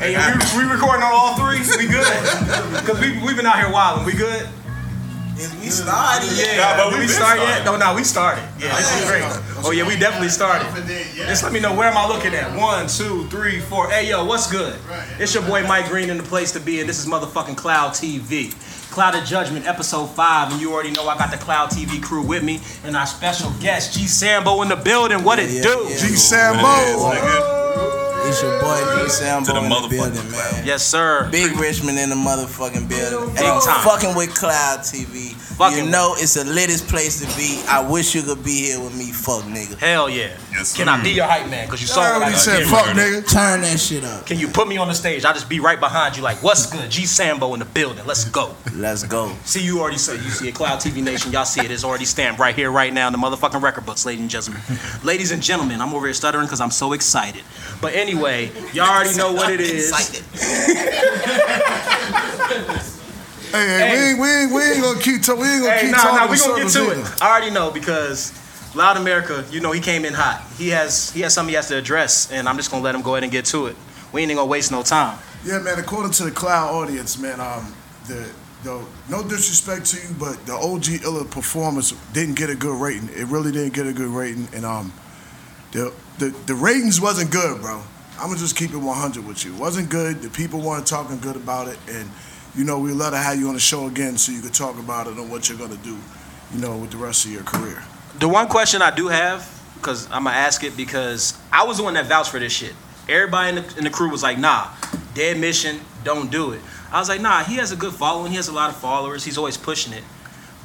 Hey, we, we recording on all three? We good? Because we, we been out here wilding. We good? We started. Yeah, Nah, but did we we been start yet? started. No, no, we started. Yeah, this is great. Oh yeah, we definitely started. Just let me know where am I looking at? One, two, three, four. Hey yo, what's good? It's your boy Mike Green in the place to be, and this is motherfucking Cloud TV. Cloud of Judgment, episode five, and you already know I got the Cloud TV crew with me, and our special guest G Sambo in the building. What it Yeah, do? yeah. G It is, Sambo. Nigga. It's your boy G Sambo To the in the motherfucking building, man. Yes, sir. Big Richmond in the motherfucking building. Big Hey, time. fucking with Cloud TV. Fucking you know it's the littest place to be. I wish you could be here with me, fuck nigga. Hell yeah. Yes, Can I be your hype man? Because you saw I what I already said Yeah, fuck nigga. Turn that shit up. Can you put me on the stage? I'll just be right behind you, like, what's good? G Sambo in the building. Let's go. Let's go. See, you already said you see it. Cloud TV Nation, y'all see it. It's already stamped right here, right now in the motherfucking record books, ladies and gentlemen. ladies and gentlemen, I'm over here stuttering because I'm so excited. But anyway, y'all already know what it is. Hey, hey, we ain't, we ain't, we ain't gonna keep, ta- we ain't gonna Hey, keep nah, talking nah, we gonna get to either. it. I already know because Loud America, you know, he came in hot. He has he has something he has to address, and I'm just gonna let him go ahead and get to it. We ain't gonna waste no time. Yeah, man. According to the cloud audience, man, um, the the no disrespect to you, but the OG Illa performance didn't get a good rating. It really didn't get a good rating, and um, the the the ratings wasn't good, bro. I'm gonna just keep it 100 with you. It wasn't good. The people weren't talking good about it, and you know we love to have you on the show again so you could talk about it and what you're gonna do, you know, with the rest of your career. The one question I do have, because I'm gonna ask it because I was the one that vouched for this shit. Everybody in the, in the crew was like, nah, dead mission, don't do it. I was like, nah, he has a good following. He has a lot of followers. He's always pushing it.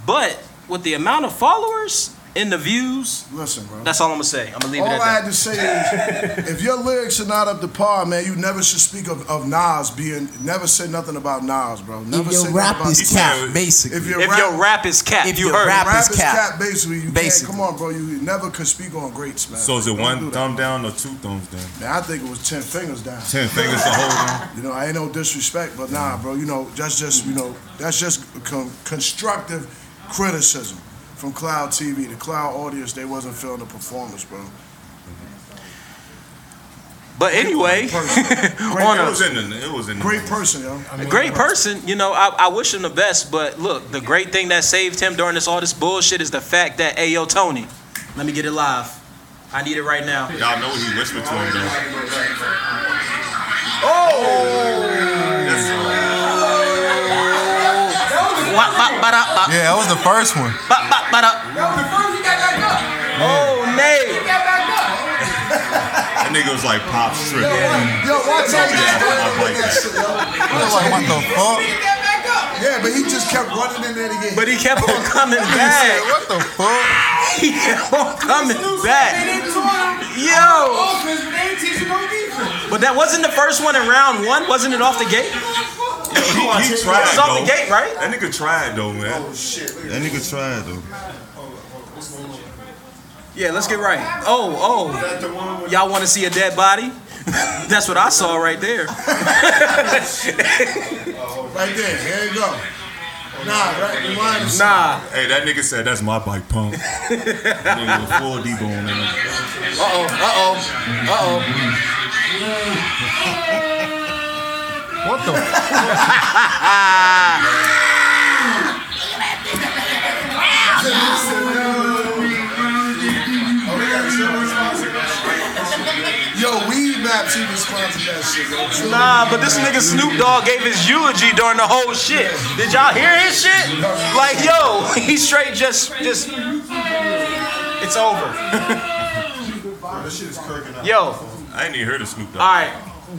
But with the amount of followers and the views, Listen, bro. that's all I'm gonna say. I'm gonna leave All it at that. All I that. had to say is, if your lyrics are not up to par, man, you never should speak of, of Nas being. Never say nothing about Nas, bro. Never If say your nothing rap about is He cap, said- basically. If your If rap, your rap is cap, If you your heard. rap- rap is is cap. cap, basically, you Basically. can't. Come on, bro. You never could speak on greats, man. So is it Don't do one that. thumb down or two thumbs down? Man, I think it was ten fingers down. Ten fingers to hold on. You know, I ain't no disrespect, but nah, bro. You know, that's just you know, that's just con- constructive criticism from Cloud TV. The Cloud audience, they wasn't feeling the performance, bro. But anyway, Person. Great, On It a- was in the. It was in the. great person, yo. a great uh, person, you know, I, I wish him the best. But look, the great thing that saved him during this all this bullshit is the fact that, hey, yo, Tony, let me get it live. I need it right now. Y'all know he whispered to him though. Wah, Yeah, that was the first one. ba, ba, ba, da. That was the first he got back up. Oh, Nate. He got back up. That nigga was like pop stripping. Yo, watch out, Yeah, man. I like that. shit, yo. Was like, what the fuck? He got back up. Yeah, but he just kept running in there again. But he kept on coming back. What the fuck? He kept on coming back. They didn't taught him Yo. offense, but they didn't teach him no defense. But that wasn't the first one in round one. Wasn't it off the gate? He, he tried It's off the though. gate, right? That nigga tried though, man. Oh shit. That nigga tried though. Yeah, let's get right. Oh, oh. Y'all want to see a dead body? That's what I saw right there. Right there, there you go. Nah, right, the line is Nah. Hey, that nigga said that's my bike pump. nigga full Debo on there. Uh oh. Uh oh. Uh oh. What the fuck? Yo, Weed Maps even sponsored that shit, yo. Nah, but this nigga Snoop Dogg gave his eulogy during the whole shit. Did y'all hear his shit? Like, yo, he straight just, just. It's over. Yo, I ain't even heard of Snoop Dogg. all right,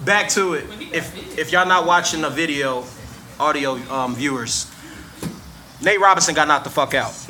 back to it. If if y'all not watching the video, audio um, viewers, Nate Robinson got knocked the fuck out.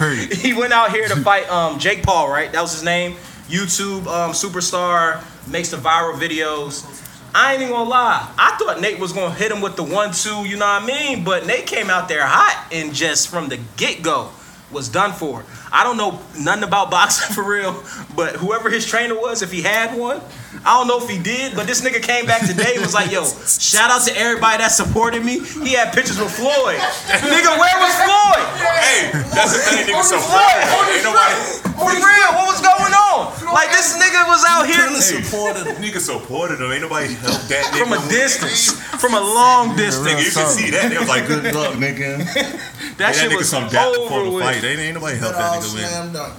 He went out here to fight um, Jake Paul, right? That was his name. YouTube um, superstar, makes the viral videos. I ain't even gonna lie. I thought Nate was gonna hit him with the one, two, you know what I mean? But Nate came out there hot and just from the get go, was done for. I don't know nothing about boxing for real, but whoever his trainer was, if he had one, I don't know if he did, but this nigga came back today and was like, yo, shout out to everybody that supported me. He had pictures with Floyd. nigga, where was Floyd? Hey, that's the thing, nigga. So Floyd? ain't nobody. For real, what was going on? Like this nigga was out here Killer supported him. Nigga supported him. Ain't nobody helped that nigga. from a distance, from a long distance. Nigga, you can see that. They was like, good luck, nigga. That That, shit nigga was some dap before over the with. fight. Ain't, ain't nobody helped that nigga win. slam dunk.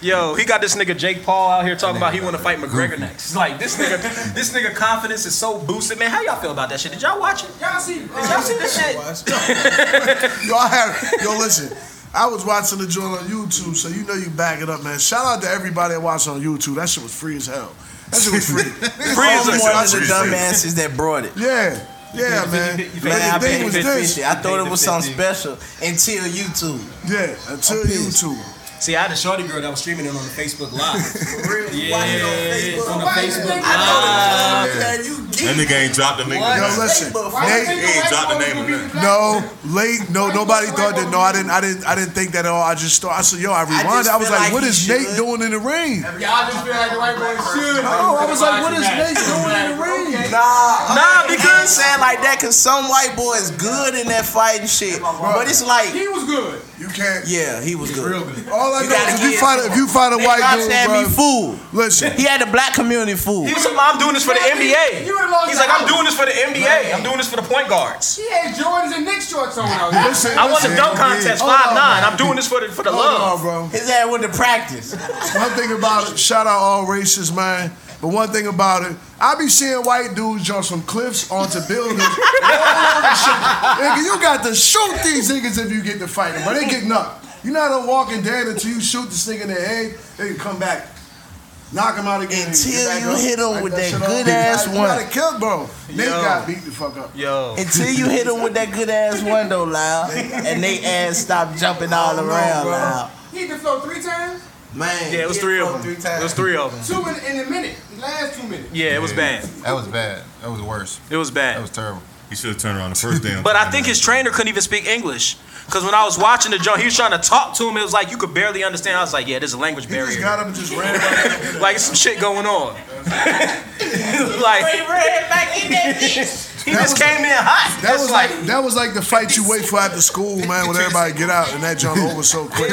Yo, he got this nigga Jake Paul out here talking about he want to fight McGregor next. It's Like this nigga, this nigga confidence is so boosted, man. How y'all feel about that shit? Did y'all watch it? Y'all see, Did y'all see this shit? Yo, I had yo listen. I was watching the joint on YouTube, so you know you back it up, man. Shout out to everybody that watched on YouTube. That shit was free as hell. That shit was free. Free as I'm a- one of the dumbasses that brought it. yeah, yeah, man. you paid- Man, I the thing was the this. I thought it was something special until YouTube. Yeah, until I'm pissed. YouTube. See, I had a shorty girl that was streaming it on the Facebook Live. yeah, Watch it on Facebook. on the Why Facebook think- I know Live. the man, you That nigga ain't dropped the nigga. Yo, listen. Facebook. Why you Nate, he ain't dropped the white name of boys that. No, late. No, nobody thought that. No, I didn't. I didn't. I didn't think that at all. I just thought. I said, "Yo, I rewinded." I, was like, like "What he is Nate doing in the ring?" Y'all just feel like the white boys should. Oh, I was like, "What is Nate doing in the ring?" Nah, Nah, he because- ain't saying like that because some white boy is good in that fighting shit. But it's like, He was good. You can't. yeah, he was good. All I You know is if you find a, if you find a Nate white Ross dude, had me bro, fooled. listen. He had the black community fooled. He was talking about, I'm doing this for the NBA. You would've lost He's like, I'm doing this for the NBA. I'm doing this for the point guards. He had Jordans and Knicks shorts on out here. Listen, I won the listen. dunk contest, five nine. I'm doing this for the for the love. on, bro. His ass went to practice. One thing about it, shout out all races, man. But one thing about it, I be seeing white dudes jump from cliffs onto buildings. all over shit. Nigga, you got to shoot these niggas if you get to fighting, but they getting up. You're not a walking dead until you shoot this nigga in the head. They can come back, knock him out again. Until you up. hit him Like with that shit good up. ass You one. gotta kill, bro. Nate Yo. got beat the fuck up. Yo, Until you hit him with that good ass window, loud, and they ass stop jumping all Oh, around, bro. loud. He hit the floor three times, Man, yeah, it was three of them. Three It was three of them. two in, in a minute. The last two minutes. Yeah, it was bad. That was bad. That was worse. It was bad. That was terrible. He should have turned around the first damn. But I think his trainer couldn't even speak English. Cause when I was watching the joint, he was trying to talk to him. It was like you could barely understand. I was like, yeah, there's a language barrier. He just got him and just ran right Like some shit going on. like he just came in hot. That was like, that was like the fight you wait for after school, man, when everybody get out and that jump over so quick.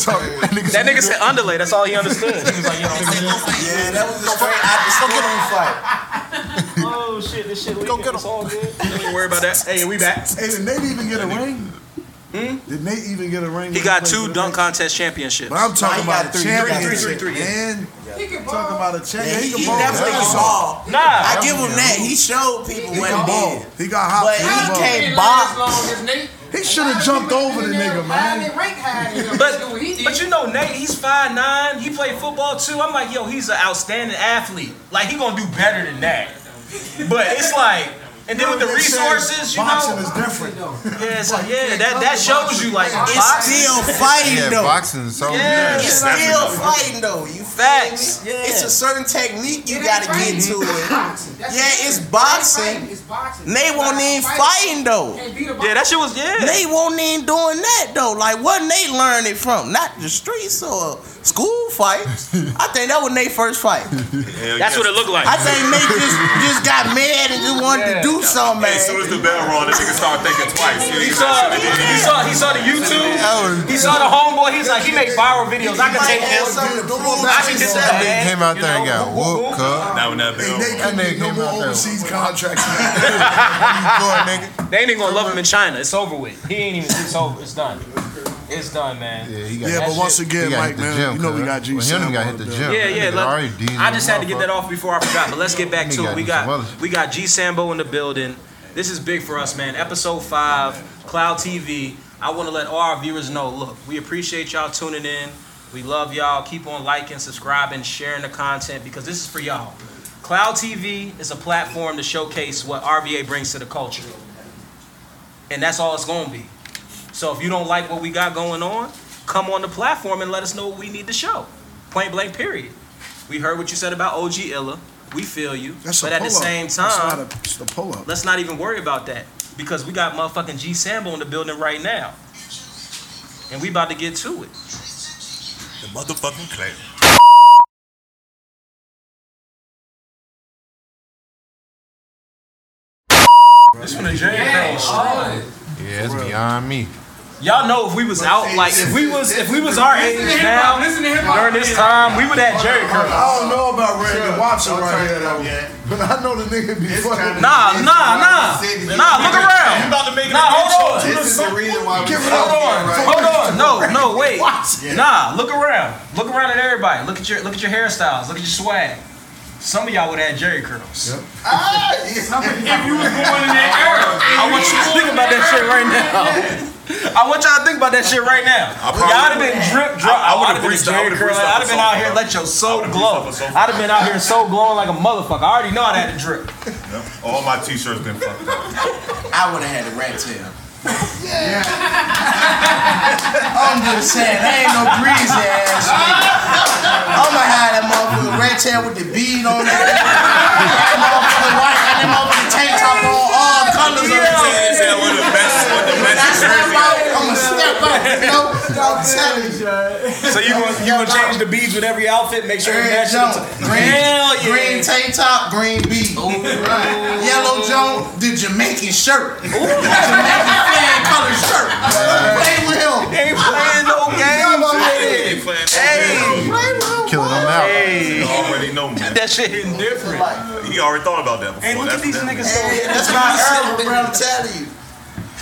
Talk- that nigga said underlay. That's all he understood. He was like, yo, Yeah, that was a straight out the school fight. Shit, this shit. Go get It's all good. Don't worry about that. Hey, we back. Hey, did Nate even get a ring? Hmm? Did Nate even get a ring? He got two dunk contest championships. But I'm talking Nah, about got a three, three, three, championship. three, three. And He can talking about a championship. Yeah, Yeah, he, he he can ball. definitely He can can ball. Nah, I give him that. He showed people He what can he ball. did. He got hot. But He he can ball. can't He box. as long as Nate. He should have jumped over the nigga, man. They rank higher than him. But That's what he did. but you know Nate, he's five nine. He played football too. I'm like, yo, he's an outstanding athlete. Like he gonna do better than that. But it's like, and then with the resources, you boxing know, is different. yeah, it's like, yeah, that that shows you like It's boxing. still fighting Yeah, though. boxing is so Yeah. It's still fighting though. You feel Facts. Yeah. It's a certain technique you gotta get to it. Yeah, it's boxing. fighting, It's boxing. They won't even Fighting. fighting though. Can't beat a Yeah, that shit was yeah. They won't even doing that though. Like what Nate learned it from? Not the streets or school fight. I think that was Nate's first fight. Hell That's yes. what it looked like. I think Nate just just got mad and just wanted to do something, Hey, as soon as man. the bell rung, that nigga started thinking twice. He saw, he saw, he saw the YouTube. He saw the homeboy. He's like, he make viral videos. I can take Had him. something to I can just That that. nigga came out there and know, got whooped, cuz. Now when that Hey, bell Nate rung. couldn't That get no nigga more came out there. overseas contracts. Boy. They ain't even gonna love him in China. It's over with. He ain't even. It's over. It's done. It's done, man. Yeah, he got Yeah, That but once again, Mike, man, gym, you know we got G. Well, him got on hit the gym. Yeah, yeah. nigga let- already diesel I just had to get that off before I forgot. But let's get back to got it. We got we got G Sambo in the building. This is big for us, man. Episode five, Cloud TV. I want to let all our viewers know. Look, we appreciate y'all tuning in. We love y'all. Keep on liking, subscribing, sharing the content because this is for y'all. Cloud TV is a platform to showcase what RVA brings to the culture, and that's all it's gonna be. So if you don't like what we got going on, come on the platform and let us know what we need to show. Point blank, period. We heard what you said about OG Illa. We feel you. That's but a at the pull-up. same That's time, not a, it's the pull up. let's not even worry about that because we got motherfucking G Sambo in the building right now. and we about to get to it. The motherfucking clay. This one a Jheri Curl. Yeah, it's beyond me. Y'all know if we was out like if we was if we was our age Listen to hip now hop, listen to hip hop. during this time, we would have Jheri curls. I don't know about Randy Watson right here though, but I know the nigga be fucking. Nah, nah, nah, nah. Look around. You about to make Nah, hold on. This is the reason why we Hold on, hold on. No, no, wait. Nah, look around. Look around at everybody. Look at your look at your hairstyles. Look at your swag. Some of y'all would have Jheri curls. Ah, if you was born in that era, I want you to think about that shit right now. I want y'all to think about that shit right now. probably Y'all have been drip, drop. I- I I would would've been breezed up- I Jheri would've curl. breezed up I'd have been a out here let your soul would've glow. breezed up a sofa. I'd have been out here so glowing like a motherfucker. I already know I had to drip. Yeah. All my t-shirts been fucked up. I would have had a rat tail. Yeah. I'm just saying, I ain't no greasy ass nigga. I'ma have that motherfucker rat tail with the bead on it. that motherfucker white and that motherfucker tank top on all colors of it. with the best, with the When I best step out, I'ma step out, you know? I'm telling you. So you gonna you gonna change the beads with every outfit? Make sure it Green matches. jump, the- green, Hell yeah. green tank top, green bead. Yellow jump, the Jamaican shirt. The Jamaican fan color shirt. Play with him. Ain't playing no games. Hey, hey, Killing them out. You already know, man. That shit hitting different. He already thought about that before. Hey, look at That's these niggas. Hey, that's my era, bro. I'm telling you.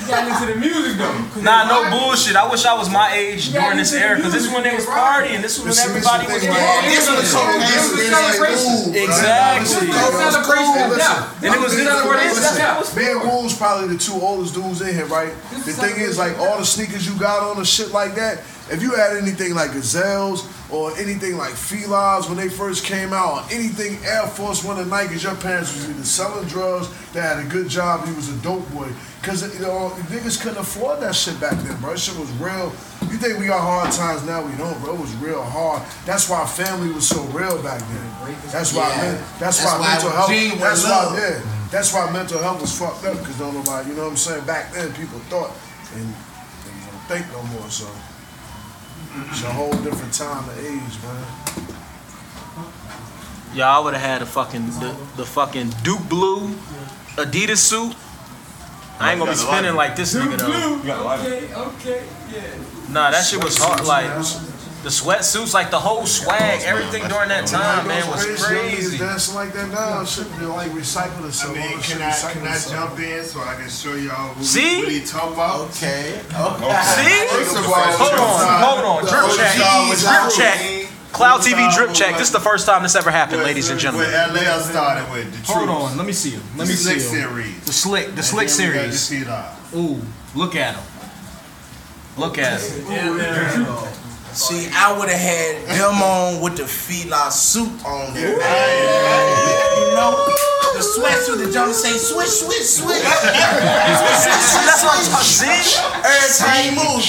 You gotta listen to the music though. Nah, no bullshit. I wish I was my age during this era, cause this is when they was partying. This was when everybody was Yeah, getting. this was so This was celebration. Exactly. Celebration of death. And it was this before this. Celebration of That death. was Me and Wool's probably the two oldest dudes in here, right? The thing is, like, all the sneakers you got on and shit like that, if you had anything like Gazelles or anything like Felines when they first came out, or anything Air Force One and Nikes, your parents was either selling drugs, they had a good job, he was a dope boy. Because, you know, niggas couldn't afford that shit back then, bro. That shit was real. You think we got hard times now? We don't, bro. It was real hard. That's why family was so real back then. That's why, Yeah. men, that's, That's why, why mental health. genuine That's why, yeah. That's why mental health was fucked up because don't nobody, you know what I'm saying? Back then, people thought, and they don't think no more. So it's a whole different time and age, man. Y'all would have had a fucking the, the fucking Duke Blue Adidas suit. I ain't gonna be spinning like this nigga though. Okay, okay, yeah. Nah, that shit was hard. Like the sweatsuits, like the whole swag, everything during that time, man, was Young niggas crazy. dancing like that now. Shit be like recycling I itself. mean, can shit I recycling can I itself. jump in so I can show y'all who See? what he talking about? Okay. See? First of all, Hold on, hold on. Drip check. Drip check. Cloud TV drip check. This is the first time this ever happened, ladies and gentlemen. What LL started with the Hold Troops. on, let me see him. Let the me Slick see him. series. The slick, the And slick then we got the series. Ooh, look at him. Look at him. See, I would have had them on with the fila suit on there. You know, the sweatsuit, the jump say switch, switch, switch. That's what I'm talking. See? Every time you move,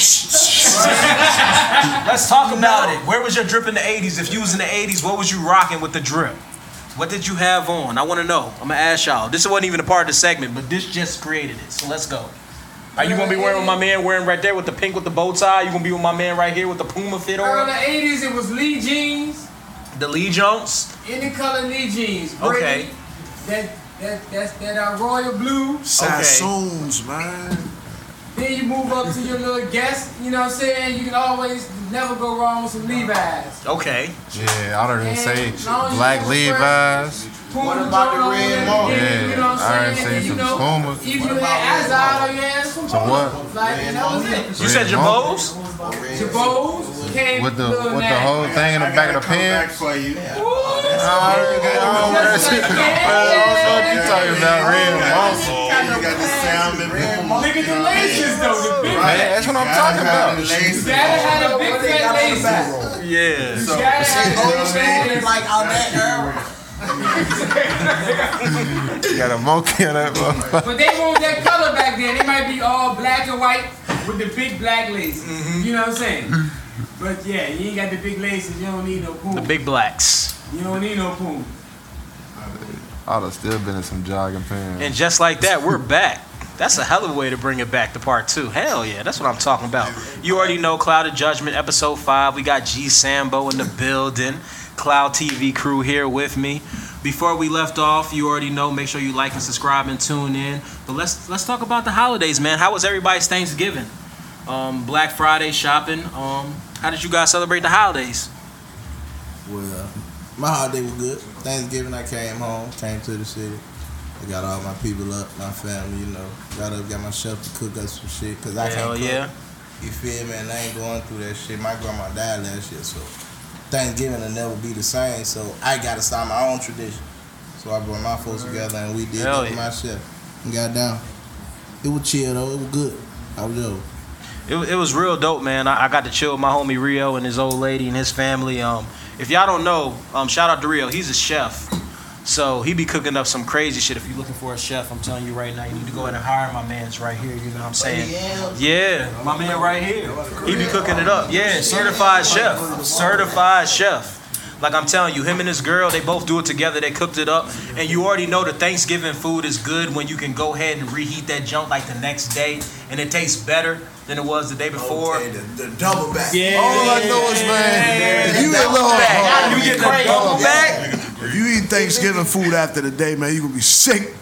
Let's talk about it. Where was your drip in the 80s? If you was in the 80s, what was you rocking with the drip? What did you have on? I want to know. I'm gonna ask y'all. This wasn't even a part of the segment, but this just created it. So let's go. Are you gonna be wearing what my man wearing right there with the pink with the bow tie? You gonna be with my man right here with the Puma fit on? In the 80s, it was Lee jeans, The Lee Jones. any color Lee jeans. Okay. Brady, That that that's that uh, royal blue. Sassoons, man. Then you move up to your little guest. You know what I'm saying? You can always never go wrong with some Levi's. Okay. Yeah, I don't even say And long as you black Levi's. What about the red there, motor? then, You know what Yeah, I I'm saying? seen And, you some know, Pumas. If What you about had red Azad or you had some Some what? Like, and that was it. You said Red Jabos? Jabos came With the with the whole thing in the I back gotta of the come back pants. for you. I don't wear that shit. I don't know what you talking about, red monster. You got the salmon boom. Look at the laces though, the big Hey, that's what I'm talking about. Laces. Gotta a big What they fat got on the laces. back? Yeah. So, Gotta Say old school big and fat like on that era. You got a monkey on that motherfucker. But they want that color back then. They might be all black and white with the big black laces. Mm-hmm. You know what I'm saying? But yeah, you ain't got the big laces. You don't need no The big blacks. You don't need no poom. I'd have still been in some jogging pants. And just like that, we're back. That's a hell of a way to bring it back to part two. Hell yeah, that's what I'm talking about. You already know Cloud of Judgment, episode five. We got G Sambo in the building. Cloud TV crew here with me. Before we left off, you already know. Make sure you like and subscribe and tune in. But let's let's talk about the holidays, man. How was everybody's Thanksgiving? Um, Black Friday shopping. Um, how did you guys celebrate the holidays? Well, my holiday was good. Thanksgiving, I came home, came to the city. I got all my people up, my family, you know. Got up, got my chef to cook us some shit, cause I Hell can't cook. yeah. You feel me? And I ain't going through that shit. My grandma died last year, so Thanksgiving will never be the same. So I gotta start my own tradition. So I brought my folks together and we did Hell yeah. my chef. And got down. It was chill though. It was good. I was dope. It, it was real dope, man. I, I got to chill with my homie Rio and his old lady and his family. Um, if y'all don't know, um, shout out to Rio. He's a chef, so he be cooking up some crazy shit. If you're looking for a chef, I'm telling you right now, you need to go ahead and hire my man's right here. You know what I'm saying? Yeah, my man right here. He be cooking it up. Yeah, certified chef, certified chef. Like I'm telling you, him and his girl, they both do it together. They cooked it up, and you already know the Thanksgiving food is good when you can go ahead and reheat that junk like the next day, and it tastes better than it was the day before. Okay, the, the double back. Yeah. All I know is, man, if you eat double little, back. You get the double back. if you eat Thanksgiving food after the day, man, you gonna be sick.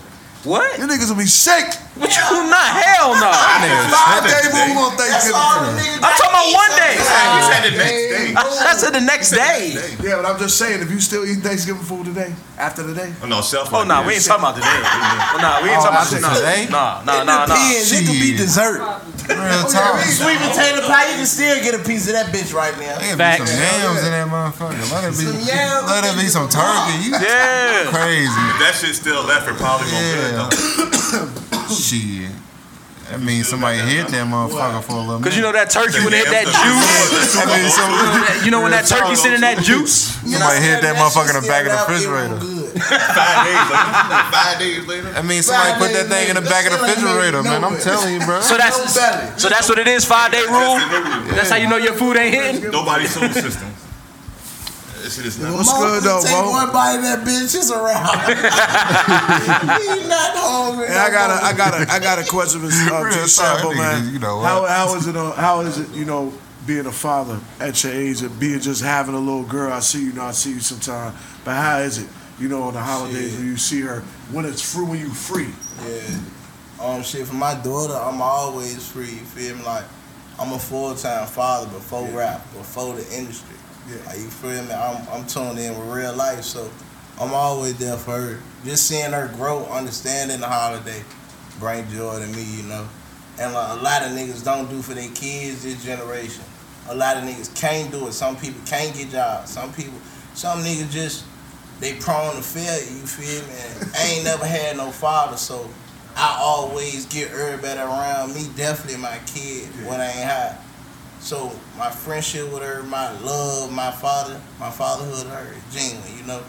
What? You niggas will be sick. What you not? Hell no. Five day move on That's Thanksgiving. all I'm talking about one day. You said the next day. I said the next day. Yeah, but I'm just saying, if you still eating Thanksgiving food today, after the day, Oh, no, self. Oh no, we ain't talking about today. Oh, oh no, we ain't oh, talking about today? no, no, no, no. Depends. It could be dessert. Real oh, talk. Sweet potato pie, you can still get a piece of that bitch right now. There be some yams in that motherfucker. Let it be, Some yams. let it be some turkey. You Yeah. crazy. If that shit still left, it probably gonna Yeah. be though. Shit. That means somebody hit that motherfucker for a little Cause you know that turkey when it hit that juice. That means some- You know when that turkey sitting in that juice. Somebody hit that motherfucker in the back of the refrigerator. Five days later. Five days later. That means somebody put that thing in the back of the refrigerator, man. I'm telling you, bro. So that's so that's what it is. Five day rule. That's how you know your food ain't hitting. Nobody's solar system. That shit is not. What's good though, Take bro? one bite of that bitch, it's around. He not hungry. Hey, I got a, I got a, I got a question for uh, Real G Sambo, man. you know what? how how is it? Uh, how is it? You know, being a father at your age and being just having a little girl. I see you, know, I see you sometime. But how is it? You know, on the holidays Shit. when you see her, when it's free, when you free. Yeah. Um, shit, for my daughter, I'm always free. You feel me? Like, I'm a full time father before rap, before the industry. Yeah. Like, you feel me? I'm, I'm tuned in with real life, so I'm always there for her. Just seeing her grow, understanding the holiday, bring joy to me, you know. And like, a lot of niggas don't do for their kids this generation. A lot of niggas can't do it. Some people can't get jobs. Some people, some niggas just, they prone to failure, you feel me? And I ain't never had no father, so I always get everybody around me, definitely my kid, when I ain't high. So my friendship with her, my love, my father, my fatherhood, her is genuine, you know.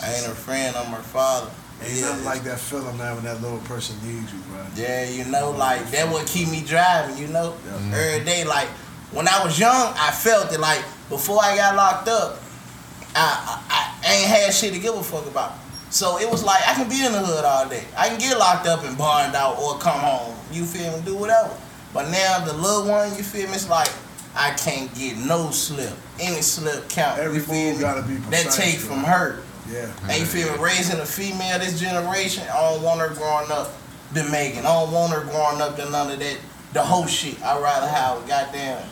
I ain't her friend, I'm her father. Ain't Yeah. nothing like that feeling, man, when that little person needs you, bro. Yeah, you know, like that what keep me driving, you know. Mm-hmm. Every day, like when I was young, I felt it. Like before I got locked up, I, I I ain't had shit to give a fuck about. So it was like I can be in the hood all day. I can get locked up and barred out or come home. You feel me? Do whatever. But now the little one, you feel me? It's like I can't get no slip. Any slip count. Every move gotta be precise, That take from her. Yeah. Ain't you feel? Raising a female this generation, I don't want her growing up to Megan. I don't want her growing up to none of that, the whole shit. I'd rather have a goddamn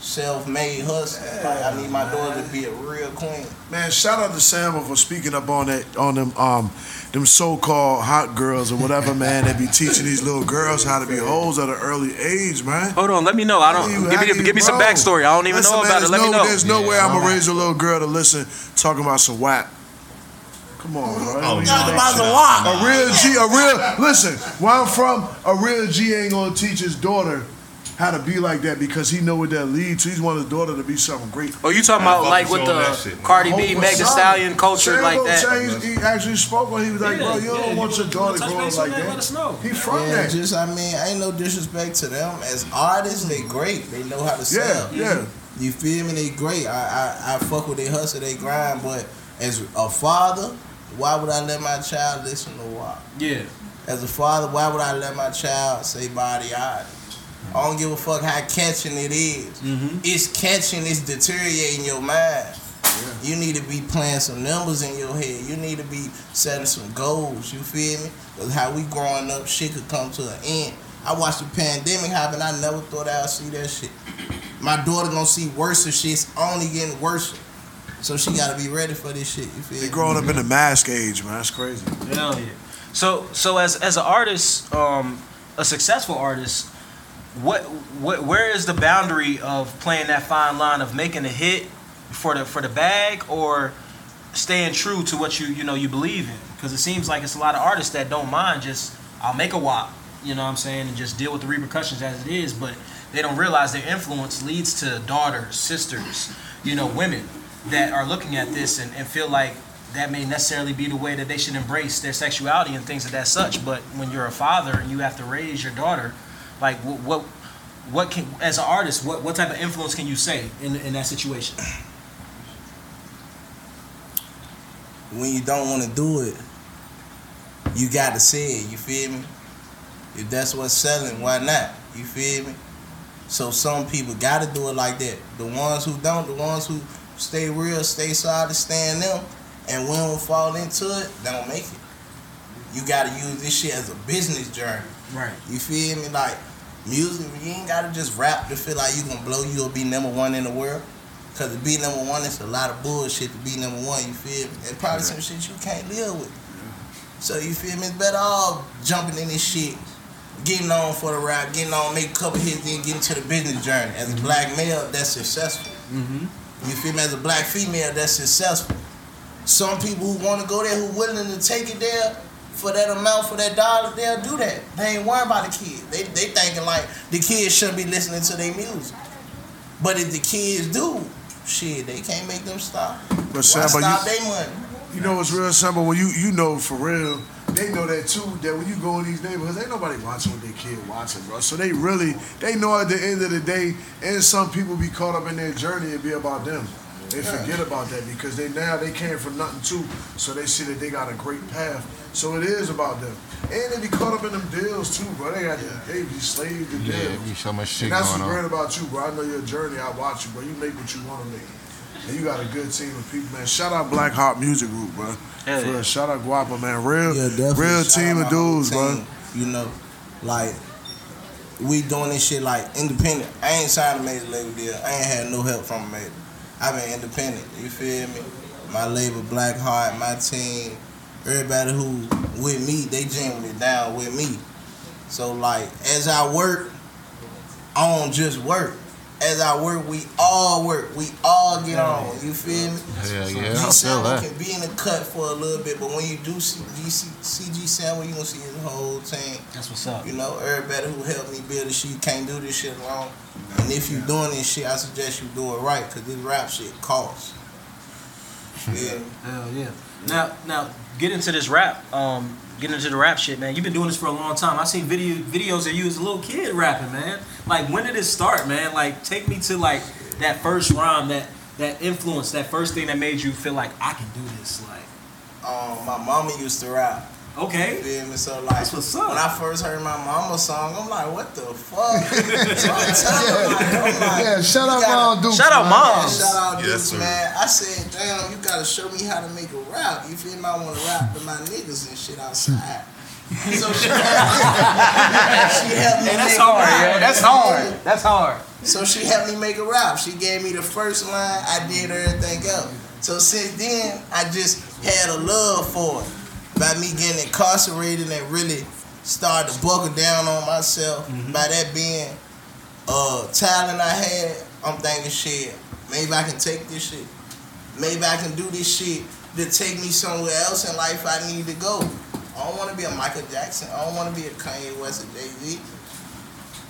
self-made hustle. like, I need my daughter to be a real queen. Man, shout out to Sam for speaking up on that on them um them so-called hot girls or whatever, man. They be teaching these little girls how to be hoes at an early age, man. Hold on, let me know. I don't you- give me you give me some backstory. I don't even Listen, know man, about it. there's Let me no, know. There's no way I'm gonna raise a little girl to listen talking about some whack. Come on, bro. Oh, We no. About that the walk. A real G, a real listen. Where I'm from, a real G ain't gonna teach his daughter how to be like that because he know what that leads to. He's want his daughter to be something great. Oh, you talking about like with the Cardi B, Meg Thee Stallion culture like that? Changed, he actually spoke when He was like, "Bro, you don't want your daughter growing like that." know. He from Yeah, that. just I mean, I ain't no disrespect to them. As artists, they great. They know how to sell. yeah. yeah. You feel me? They great. I I, I fuck with they hustle, they grind. But as a father, why would I let my child listen to WAP? Yeah. As a father, why would I let my child say body eye? I don't give a fuck how catching it is. Mm-hmm. It's catching, it's deteriorating your mind. You need to be playing some numbers in your head. You need to be setting some goals. You feel me? Cause how we growing up, shit could come to an end. I watched the pandemic happen. I never thought I'd see that shit. My daughter gonna see worse of shit. It's only getting worse. So she gotta be ready for this shit. You feel They me? growing up in the mask age, man. That's crazy. Hell yeah. So so as as an artist, um, a successful artist, what what where is the boundary of playing that fine line of making a hit for the for the bag or staying true to what you you know you believe in? Because it seems like it's a lot of artists that don't mind just I'll make a WAP, you know what I'm saying, and just deal with the repercussions as it is, but they don't realize their influence leads to daughters, sisters, you know, women that are looking at this and, and feel like that may necessarily be the way that they should embrace their sexuality and things of that such. But when you're a father and you have to raise your daughter, like what what, what can as an artist, what, what type of influence can you say in in that situation? when you don't want to do it, you got to say it. You feel me? If that's what's selling, why not? You feel me? So some people got to do it like that. The ones who don't, the ones who stay real, stay solid, stay in them, and we fall into it, don't make it. You got to use this shit as a business journey. Right. You feel me? Like music, you ain't gotta just rap to feel like you gonna blow. You will be number one in the world. Cause to be number one, it's a lot of bullshit to be number one. You feel me? And probably some shit you can't live with. So you feel me? It's better off jumping in this shit, getting on for the rap, getting on, make a couple hits, then getting to the business journey. As a black male, that's successful. Mm-hmm. You feel me? As a black female, that's successful. Some people who want to go there, who willing to take it there for that amount, for that dollar, they'll do that. They ain't worried about the kids. They they thinking like the kids shouldn't be listening to their music. But if the kids do, shit, they can't make them stop. But Why Sam, stop you, their money? you know what's real simple when you you know for real. They know that too. That when you go in these neighborhoods, ain't nobody watching what their kid watching, bro. So they really they know at the end of the day, and some people be caught up in their journey and be about them. They forget about that because they now they came from nothing too, so they see that they got a great path. So it is about them, and they be caught up in them deals too, bro. They got they be slaves to Yeah, deals. be so much shit And that's going what's on. great about you, bro. I know your journey. I watch you, bro. You make what you want to make. And you got a good team of people, man. Shout out Black Heart Music Group, bro. Hell For yeah. Shout out Guapa, man. Real, Yeah, definitely. real team of my whole dudes, bro. You know, like we doing this shit like independent. I ain't signed a major label deal. I ain't had no help from a major. I've been independent. You feel me? My label, Black Heart, my team, everybody who with me, they genuinely down with me. So like, as I work, I don't just work. As I work, we all work. We all get on. You feel me? Hell yeah, I G feel Sambo that. can be in the cut for a little bit, but when you do see GC, CG Sambo, you gonna see his whole team. That's what's up. You know, everybody who helped me build this shit, you can't do this shit alone. And if you doing this shit, I suggest you do it right, cause this rap shit costs. Yeah. Hell yeah. Now, now get into this rap. Um, get into the rap shit, man. You've been doing this for a long time. I seen video videos of you as a little kid rapping, man. Like, when did it start, man? Like, take me to like that first rhyme, that that influence, that first thing that made you feel like I can do this. Like, Um, my mama used to rap. You okay, feel me? So like, That's what's up. when I first heard my mama song, I'm like, what the fuck? so I tell her, like, like, Yeah, shout you out gotta- Mom Duke. shout out Yeah, shout out Yes, Dukes, sir. man. I said, damn, you gotta show me how to make a rap. You feel me? I wanna rap with my niggas and shit outside. so she helped, she helped me Hey, that's make a hard, rap. yo. That's hard. That's hard. So she helped me make a rap. She gave me the first line. I did everything else. So since then, I just had a love for it. By me getting incarcerated and really started to buckle down on myself. By that being uh talent I had, I'm thinking shit. Maybe I can take this shit. Maybe I can do this shit to take me somewhere else in life I need to go. I don't want to be a Michael Jackson. I don't want to be a Kanye West or Jay Z.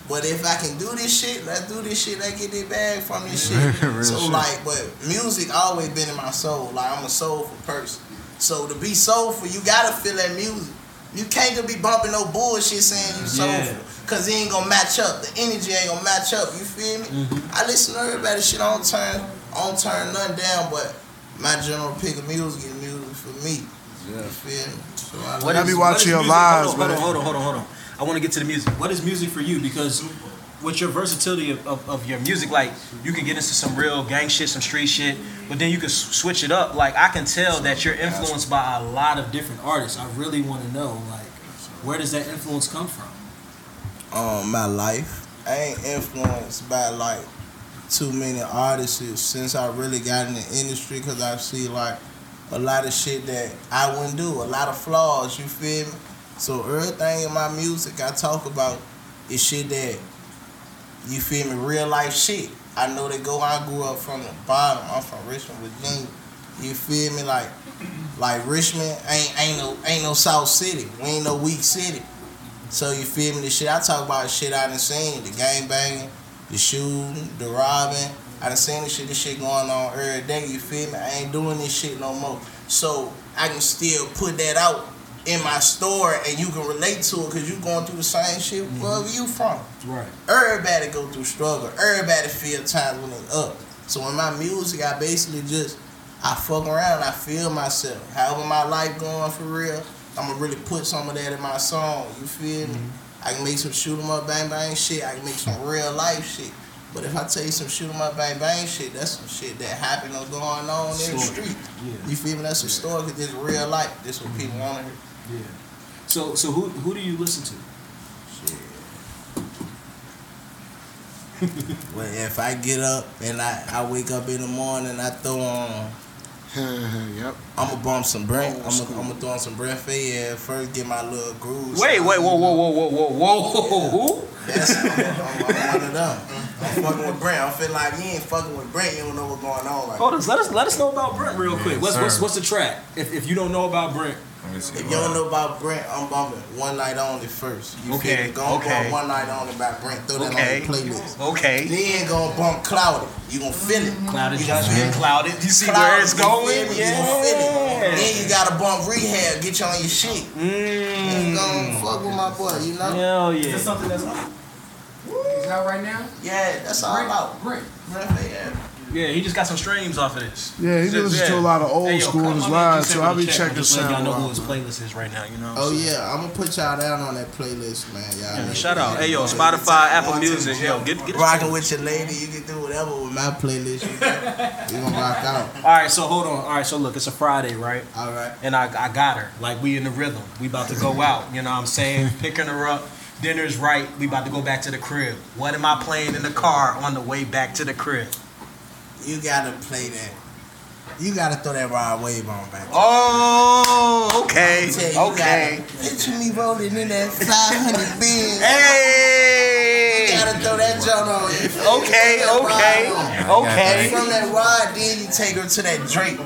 But if I can do this shit, let's do this shit. Let's get that bag from this shit. So shit. like, but music always been in my soul. Like I'm a soulful person. So to be soulful, you gotta feel that music. You can't just be bumping no bullshit saying you Yeah. soulful. Cause it ain't gonna match up. The energy ain't gonna match up. You feel me? Mm-hmm. I listen to everybody shit. I don't turn, I don't turn nothing down. But my general pick of music is music for me. You feel me? So I What I be watching your lives, hold on, man. Hold on, hold on, hold on. I want to get to the music. What is music for you? Because with your versatility of, of, of your music, like you can get into some real gang shit, some street shit, but then you can switch it up. Like I can tell that you're influenced by a lot of different artists. I really want to know, like, where does that influence come from? um, my life. I ain't influenced by like too many artists since I really got in the industry because I see like a lot of shit that I wouldn't do, a lot of flaws, you feel me? So everything in my music I talk about is shit that, you feel me, real life shit. I know they go, I grew up from the bottom, I'm from Richmond, Virginia. You feel me? Like, like Richmond ain't ain't no ain't no South City. We ain't no weak city. So you feel me? The shit I talk about, shit I done seen, the gang banging, the shooting, the robbing. I done seen this shit, this shit going on every day. You feel me? I ain't doing this shit no more. So I can still put that out in my store, and you can relate to it because you going through the same shit mm-hmm. wherever you from. Right. Everybody go through struggle. Everybody feel times when they up. So in my music, I basically just I fuck around. I feel myself. However my life going for real, I'm gonna really put some of that in my song. You feel me? Mm-hmm. I can make some shoot 'em up bang bang shit. I can make some real life shit. But if I tell you some shoot 'em up bang bang shit, that's some shit that happened or going on in the street. Yeah. You feel me? That's a story because this real life. This what mm-hmm. people want to hear. Yeah. So, so who who do you listen to? Shit. well, if I get up and I, I wake up in the morning, I throw on. yep. I'm gonna bump some Brent. I'm gonna, I'm gonna throw on some Brent Faiyaz first, get my little grooves. Wait, wait, whoa, whoa, whoa, whoa, whoa, whoa, who? That's, I'm, I'm, I'm one of them. I'm fucking with Brent. I'm feeling like you ain't fucking with Brent. You don't know what's going on right Hold on, let us let us know about Brent real quick. What's what's what's the track? If, if you don't know about Brent, Let me see. If you don't know about Brent, I'm bumping One Night Only first. You Okay, feel me? Gonna okay. bump One Night Only by Brent. Throw that Okay. on your playlist. okay. Then gonna bump Clouded. You gonna feel it. Clouded You gonna judgment, feel it. clouded. You see Clouded, where it's you feel going? You gonna feel it. Yeah. Then you gotta bump Rehab. Get you on your shit. You gonna Mm. fuck with my boy, you know? Hell Is yeah. this something that's Is out right now? Yeah, that's all out. Great. Brent Faiyaz. Yeah, he just got some streams off of this. Yeah, he Just- listens to a lot of old Hey, yo, school come on his on, live, so I'll be the check. checking Just let y'all know uh, who his playlist is right now. You know. Oh yeah, I'm gonna put y'all down on that playlist, man. Y'all Yeah, niggas. shout out. Hey yo, Spotify, Apple Music, yo, get get. Rocking with your lady, you can do whatever with my playlist. You know? gonna rock out. All right, so hold on. All right, so look, it's a Friday, right? All right. And I, I got her. Like we in the rhythm. We about to go out. You know what I'm saying? Picking her up. Dinner's right. We about to go back to the crib. What am I playing in the car on the way back to the crib? You gotta play that. You gotta throw that Rod Wave on back. Oh, okay, you, you okay. Picture me rolling in that 500 bin. Hey. You gotta throw that joint on. You feel me? Okay, okay, on. okay. From that rod, then you take her to that Drake.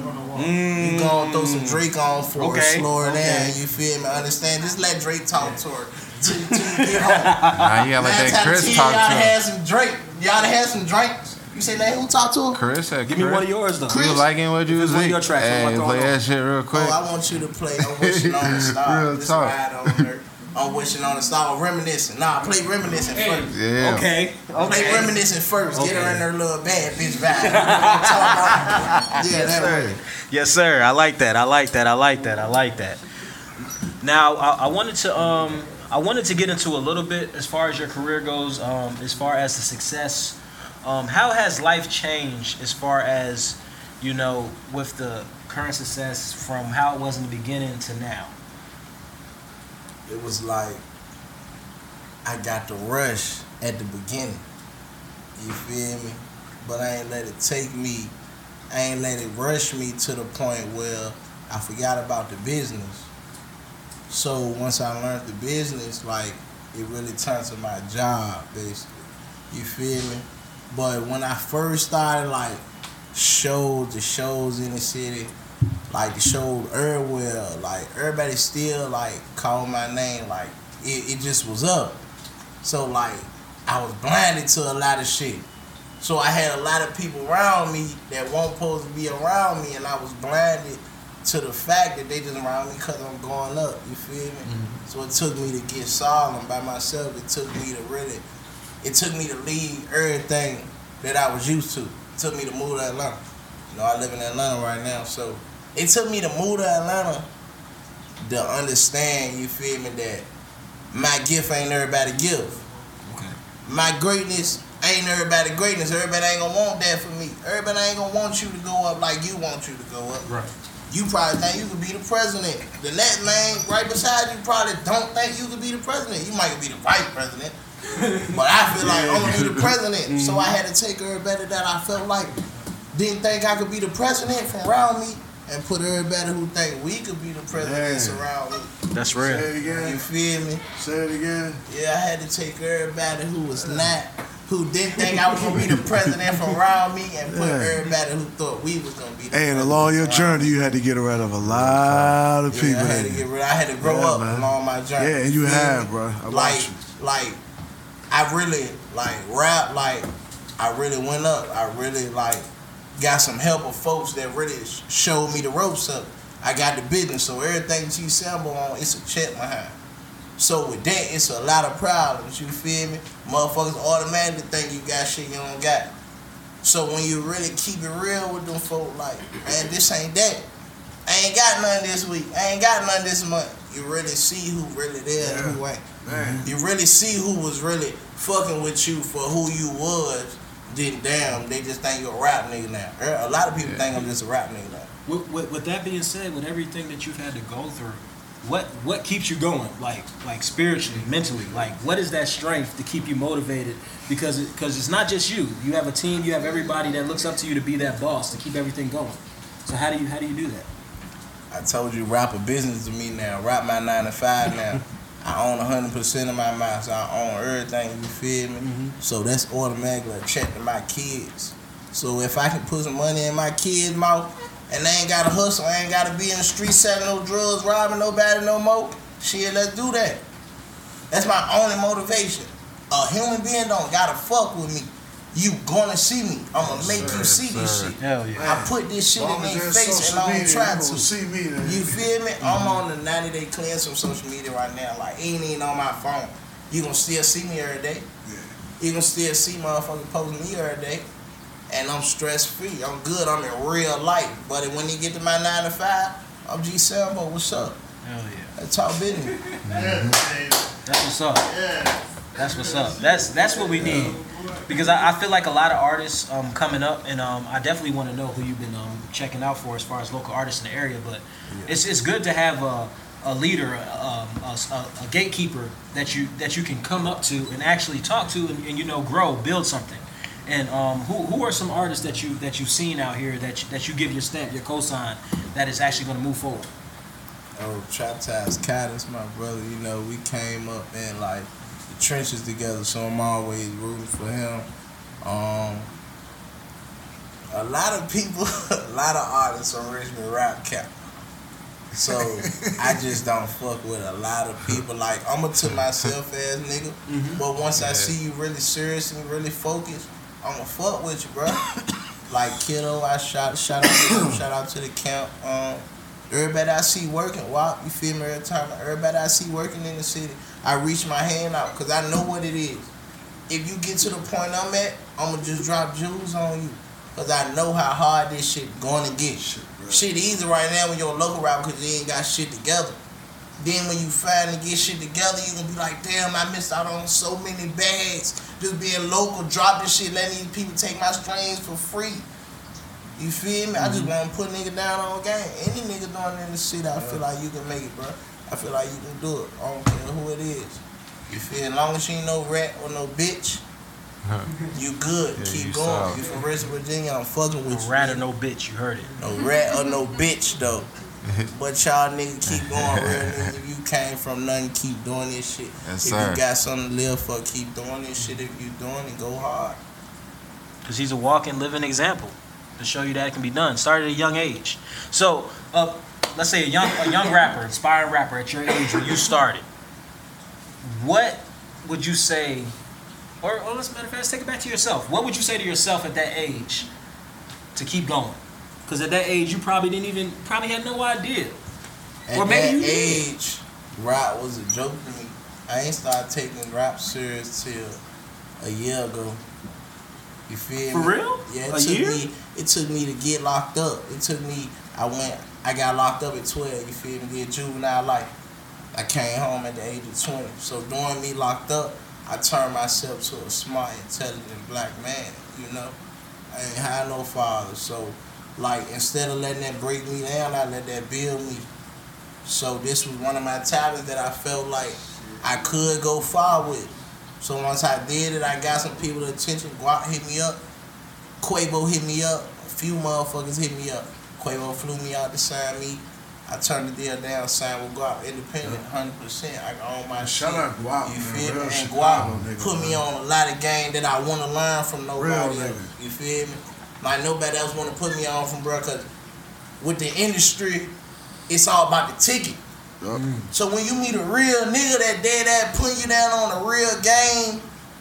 You gonna throw some Drake on for her, Mm. Okay, slow her down. You feel me? Understand? Just let Drake talk to her till, till you get home. Nah, you gotta let Nine that times Chris ten, talk Y'all to him. had some Drake. Y'all had some drinks. You say that? Who talked to her? Chris, uh, Give me one of yours though. Chris? You liking what you If was it's one of your tracks, Hey, play going on? that shit real quick. Oh, I want you to play I'm Wishing on the Star. Real This talk. ride on. I'm Wishing on the Star. Reminiscing. Nah, play Reminiscing first. Yeah. Okay, Play. Reminiscing first. Get her in her little bad bitch vibe. You know what I'm talking about? Yeah, that way. Yes, sir. I like that. I like that. I like that. I like that. Now, I, I wanted to um, I wanted to get into a little bit as far as your career goes, um, as far as the success. Um, how has life changed as far as you know with the current success from how it was in the beginning to now? It was like I got the rush at the beginning. You feel me? But I ain't let it take me. I ain't let it rush me to the point where I forgot about the business. So once I learned the business, like it really turned to my job, basically. You feel me? But when I first started, like shows, the shows in the city, like the show everywhere, like everybody still like called my name, like it, it just was up. So like I was blinded to a lot of shit. So I had a lot of people around me that weren't supposed to be around me, and I was blinded to the fact that they just around me because I'm going up. You feel me? Mm-hmm. So it took me to get solemn by myself. It took me to really, it took me to leave everything that I was used to. It took me to move to Atlanta. You know, I live in Atlanta right now, so it took me to move to Atlanta to understand, you feel me, that my gift ain't everybody gift. Okay. My greatness ain't everybody greatness. Everybody ain't gonna want that for me. Everybody ain't gonna want you to go up like you want you to go up. Right. You probably think you could be the president. The next man right beside you probably don't think you could be the president. You might be the vice president. but I feel like I'm gonna be the president. So I had to mm-hmm. take everybody that I felt like didn't think I could be the president from around me and put everybody who think we could be the presidents Man. around me. That's Say real. it You feel me? Say it again. Yeah, I had to take everybody who was not, who didn't think I was gonna be the president from around me, and put Yeah. everybody who thought we was gonna be. The Hey, and along your around journey, you had to get rid of a lot of me. people. Yeah, I had to get you? rid. I had to grow Yeah, up man. along my journey. Yeah, and you feel have, me? bro. I like, you. like, I really like rap. Like, I really went up. I really like got some help of folks that really showed me the ropes up. I got the business, so everything G Sambo on, it's a check behind. So with that, it's a lot of problems. You feel me? Motherfuckers automatically think you got shit you don't got. So when you really keep it real with them folk, like, man, this ain't that. I ain't got none this week. I ain't got none this month. You really see who really there and who ain't. Man. You really see who was really fucking with you for who you was. Then damn, they just think you're a rap nigga now. A lot of people think I'm just a rap nigga now. With, with, with that being said, with everything that you've had to go through, what what keeps you going? Like like spiritually, mentally, like what is that strength to keep you motivated? Because because it's not just you. You have a team. You have everybody that looks up to you to be that boss to keep everything going. So how do you how do you do that? I told you rap a business to me now. Rap my nine to five now. I own hundred percent of my mouth, so I own everything. You feel me? Mm-hmm. So that's automatically a check to my kids. So if I can put some money in my kids' mouth and they ain't gotta hustle, I ain't gotta be in the street selling no drugs, robbing nobody no more. Shit, let's do that. That's my only motivation. A human being don't gotta fuck with me. You gonna see me. I'm gonna make you see this shit. Hell yeah. I put this shit in Long their face and I don't media, try to. see me. Then. You feel me? I'm on the 90 day cleanse from social media right now. Like, ain't even on my phone. You gonna still see me every day. Yeah. You gonna still see motherfuckers posting me every day. And I'm stress free. I'm good. I'm in real life. But when you get to my 9 to 5, I'm G Sambo. What's up? Hell yeah. That's talk business. That's what's up. Yeah. That's what's up. That's that's what we need. Because I, I feel like a lot of artists um, coming up, and um, I definitely want to know who you've been um, checking out for as far as local artists in the area. But it's it's good to have a, a leader, um, a, a, a gatekeeper that you that you can come up to and actually talk to, and, and you know grow, build something. And um, who who are some artists that you that you've seen out here that you, that you give your stamp, your cosign, that is actually going to move forward? Oh, Trap Ties Caddis, my brother. You know, we came up in like the trenches together, so I'm always rooting for him. Um, a lot of people, a lot of artists on Richmond rap cap. So I just don't fuck with a lot of people. Like I'm a to myself ass nigga, but once I see you really serious and really focused, I'ma fuck with you, bro. like kiddo, I shout shout out to them, shout out to the camp. Um, everybody I see working, wow, you feel me every time. Everybody I see working in the city, I reach my hand out because I know what it is. If you get to the point I'm at, I'ma just drop jewels on you. Cause I know how hard this shit gonna get. Shit, easy right now when you're a local rapper cause you ain't got shit together. Then when you finally get shit together, you gonna be like, damn, I missed out on so many bags. Just being local, dropping shit, letting these people take my streams for free. You feel me? I just mm-hmm. wanna put nigga down on game. Any nigga doing it shit, I feel like you can make it, bro. I feel like you can do it. I don't care who it is. You feel as long as you ain't no rat or no bitch, you good. Yeah, Keep you going. solid. You from West Virginia, I'm fucking with No you. rat or no bitch, you heard it. No rat or no bitch though. But y'all nigga keep going real niggas. If you came from nothing, keep doing this shit. Yes, if sir. you got something to live for, keep doing this shit. If you doing it, go hard. because he's a walking, living example to show you that it can be done. Started at a young age. So, uh, let's say a young a young rapper, aspiring rapper at your age when you started. What would you say, or, or let's matter of fact, take it back to yourself. What would you say to yourself at that age to keep going? Because at that age, you probably didn't even probably had no idea. At Or maybe that age, rap was a joke to me. I ain't started taking rap serious till a year ago. You feel For me? real? Yeah, it A took year? me. It took me to get locked up. It took me. I went I got locked up at 12, you feel me? Did juvenile life. I came home at the age of 20. So during me locked up, I turned myself to a smart, intelligent black man, you know? I ain't had no father. So, like, instead of letting that break me down, I let that build me. So this was one of my talents that I felt like I could go far with. So once I did it, I got some people attention. Guap hit me up. Quavo hit me up. A few motherfuckers hit me up. Quavo flew me out to sign me. I turned the deal down, signed with Guap, independent, hundred percent. I can own my Shout shit. out Guap, You man. feel me? And Chicago Guap nigga, put me man. on a lot of game that I want to learn from nobody Real else. You feel me? Like nobody else want to put me on from bro, cause with the industry, it's all about the ticket. Mm. So when you meet a real nigga that dead that put you down on a real game,